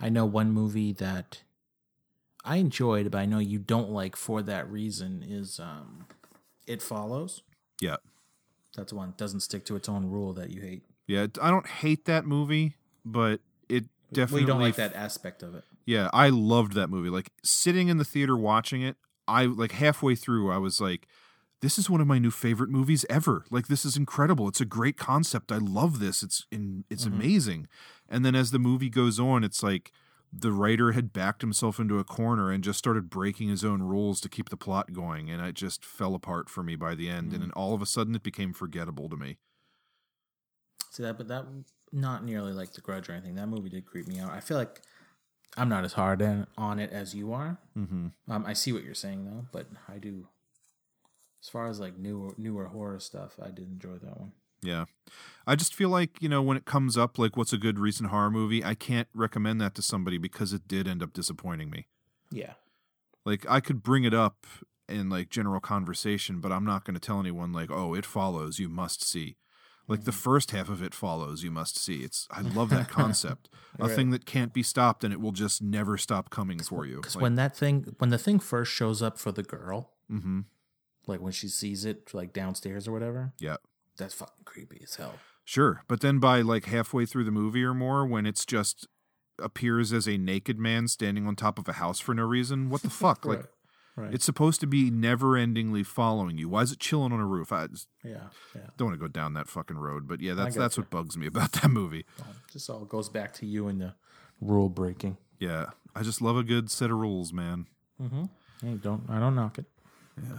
I know one movie that I enjoyed, but I know you don't like for that reason is um It Follows. Yeah, That's one doesn't stick to its own rule that you hate. Yeah. I don't hate that movie, but it definitely you don't like that aspect of it. Yeah, I loved that movie. Like sitting in the theater watching it, I like halfway through, I was like, "This is one of my new favorite movies ever. Like this is incredible. It's a great concept. I love this. It's in, it's Mhm. amazing." And then as the movie goes on, it's like the writer had backed himself into a corner and just started breaking his own rules to keep the plot going, and it just fell apart for me by the end. And then all of a sudden, it became forgettable to me. See that, but that not nearly like The Grudge or anything. That movie did creep me out. I feel like I'm not as hard in, on it as you are. Mm-hmm. Um, I see what you're saying though, but I do. As far as like newer newer horror stuff, I did enjoy that one. Yeah. I just feel like, you know, when it comes up, like what's a good recent horror movie, I can't recommend that to somebody because it did end up disappointing me. Yeah. Like, I could bring it up in like general conversation, but I'm not going to tell anyone, like, oh, it follows, you must see. Like, the first half of it follows, you must see. It's, I love that concept. A thing that can't be stopped and it will just never stop coming for you. Because Like, when that thing, when the thing first shows up for the girl, mm-hmm. like when she sees it like downstairs or whatever, Yeah. that's fucking creepy as hell. Sure, but then by like halfway through the movie or more, when it's just appears as a naked man standing on top of a house for no reason, what the fuck? Like, Right. it's supposed to be never-endingly following you. Why is it chilling on a roof? I just Yeah, yeah. don't want to go down that fucking road. But yeah, that's that's gotcha. what bugs me about that movie. Just all goes back to you and the rule breaking. Yeah, I just love a good set of rules, man. Mm-hmm. Hey, don't I don't knock it. Yeah.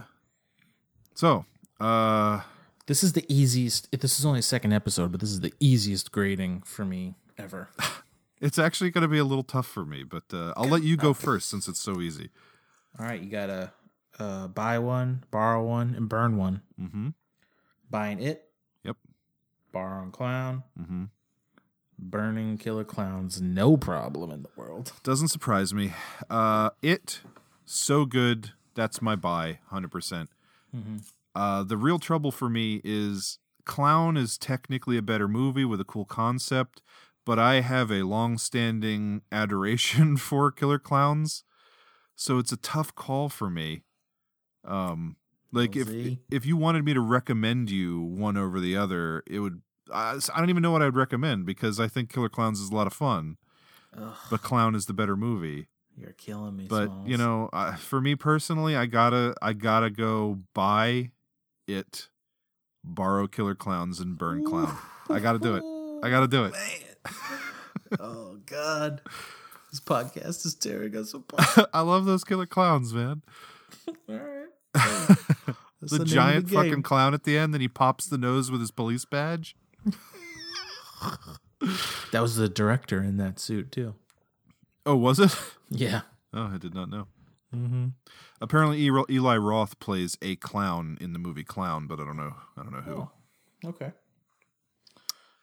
So, uh, This is the easiest. This is only a second episode, but this is the easiest grading for me ever. it's actually going to be a little tough for me, but uh, I'll let you go first since it's so easy. All right, you gotta uh, buy one, borrow one, and burn one. Mm-hmm. Buying it. Yep. Borrowing clown. Mm-hmm. Burning killer clowns, no problem in the world. Doesn't surprise me. Uh, it so good. That's my buy, hundred percent. Mhm. Uh, the real trouble for me is Clown is technically a better movie with a cool concept, but I have a long-standing adoration for Killer Clowns, so it's a tough call for me. Um, like if Lindsay? if you wanted me to recommend you one over the other, it would. I, I don't even know what I'd recommend because I think Killer Clowns is a lot of fun, Ugh, but Clown is the better movie you're killing me. but you know uh, for me personally i gotta i gotta go buy it borrow killer clowns and burn clown i gotta do it i gotta do it oh God, this podcast is tearing us apart. i love those killer clowns man All right, That's the, giant the fucking clown at the end then he pops the nose with his police badge That was the director in that suit too. oh was it Yeah. oh i did not know Mm-hmm. apparently eli, eli roth plays a clown in the movie clown but i don't know i don't know who Oh. Okay.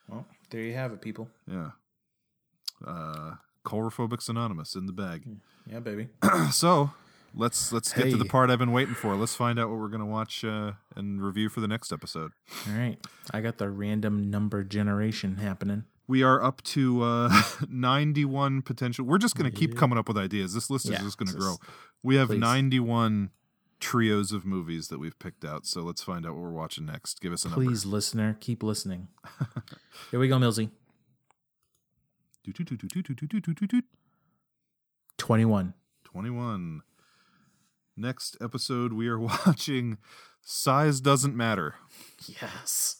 Well, there you have it, people. yeah uh Coulrophobics Anonymous in the bag. Yeah, baby. so let's let's get to the part I've been waiting for. Let's find out what we're gonna watch uh, and review for the next episode. All right. I got the random number generation happening. We are up to uh, 91 potential. We're just gonna keep coming up with ideas. This list is Yeah, just gonna just- grow. We have please. 91 trios of movies that we've picked out. So let's find out what we're watching next. Give us a number. Please, listener, keep listening. Here we go, Millsy. 21. 21. Next episode, we are watching Size Doesn't Matter. Yes.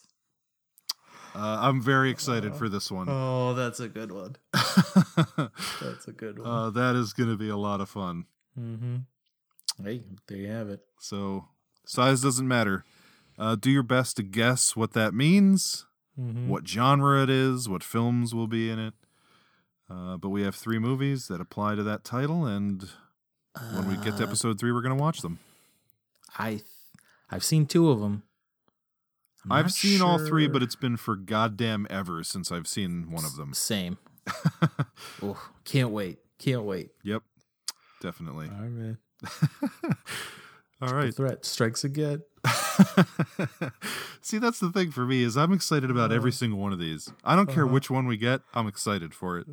Uh, I'm very excited for this one. Oh, that's a good one. that's a good one. Uh, that is going to be a lot of fun. mm-hmm. Hey, there you have it. So, size doesn't matter. Uh, do your best to guess what that means, Mhm. what genre it is, what films will be in it. Uh, but we have three movies that apply to that title, and when we get to Uh, episode three, we're going to watch them. I, I've seen two of them. I've seen all three, but it's been for goddamn ever since I've seen one of them. Same. oh, can't wait. Can't wait. Yep, definitely. All right. All The threat strikes again. See, that's the thing for me is I'm excited about every Uh, single one of these. I don't care uh-huh. which one we get. I'm excited for it.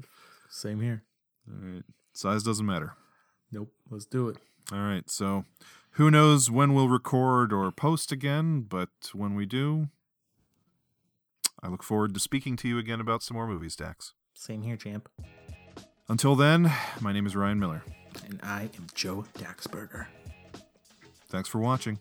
Same here. All right. Size doesn't matter. Nope. Let's do it. All right. So, who knows when we'll record or post again, but when we do, I look forward to speaking to you again about some more movies, Dax. Same here, champ. Until then, my name is Ryan Miller. And I am Joe Daxberger. Thanks for watching.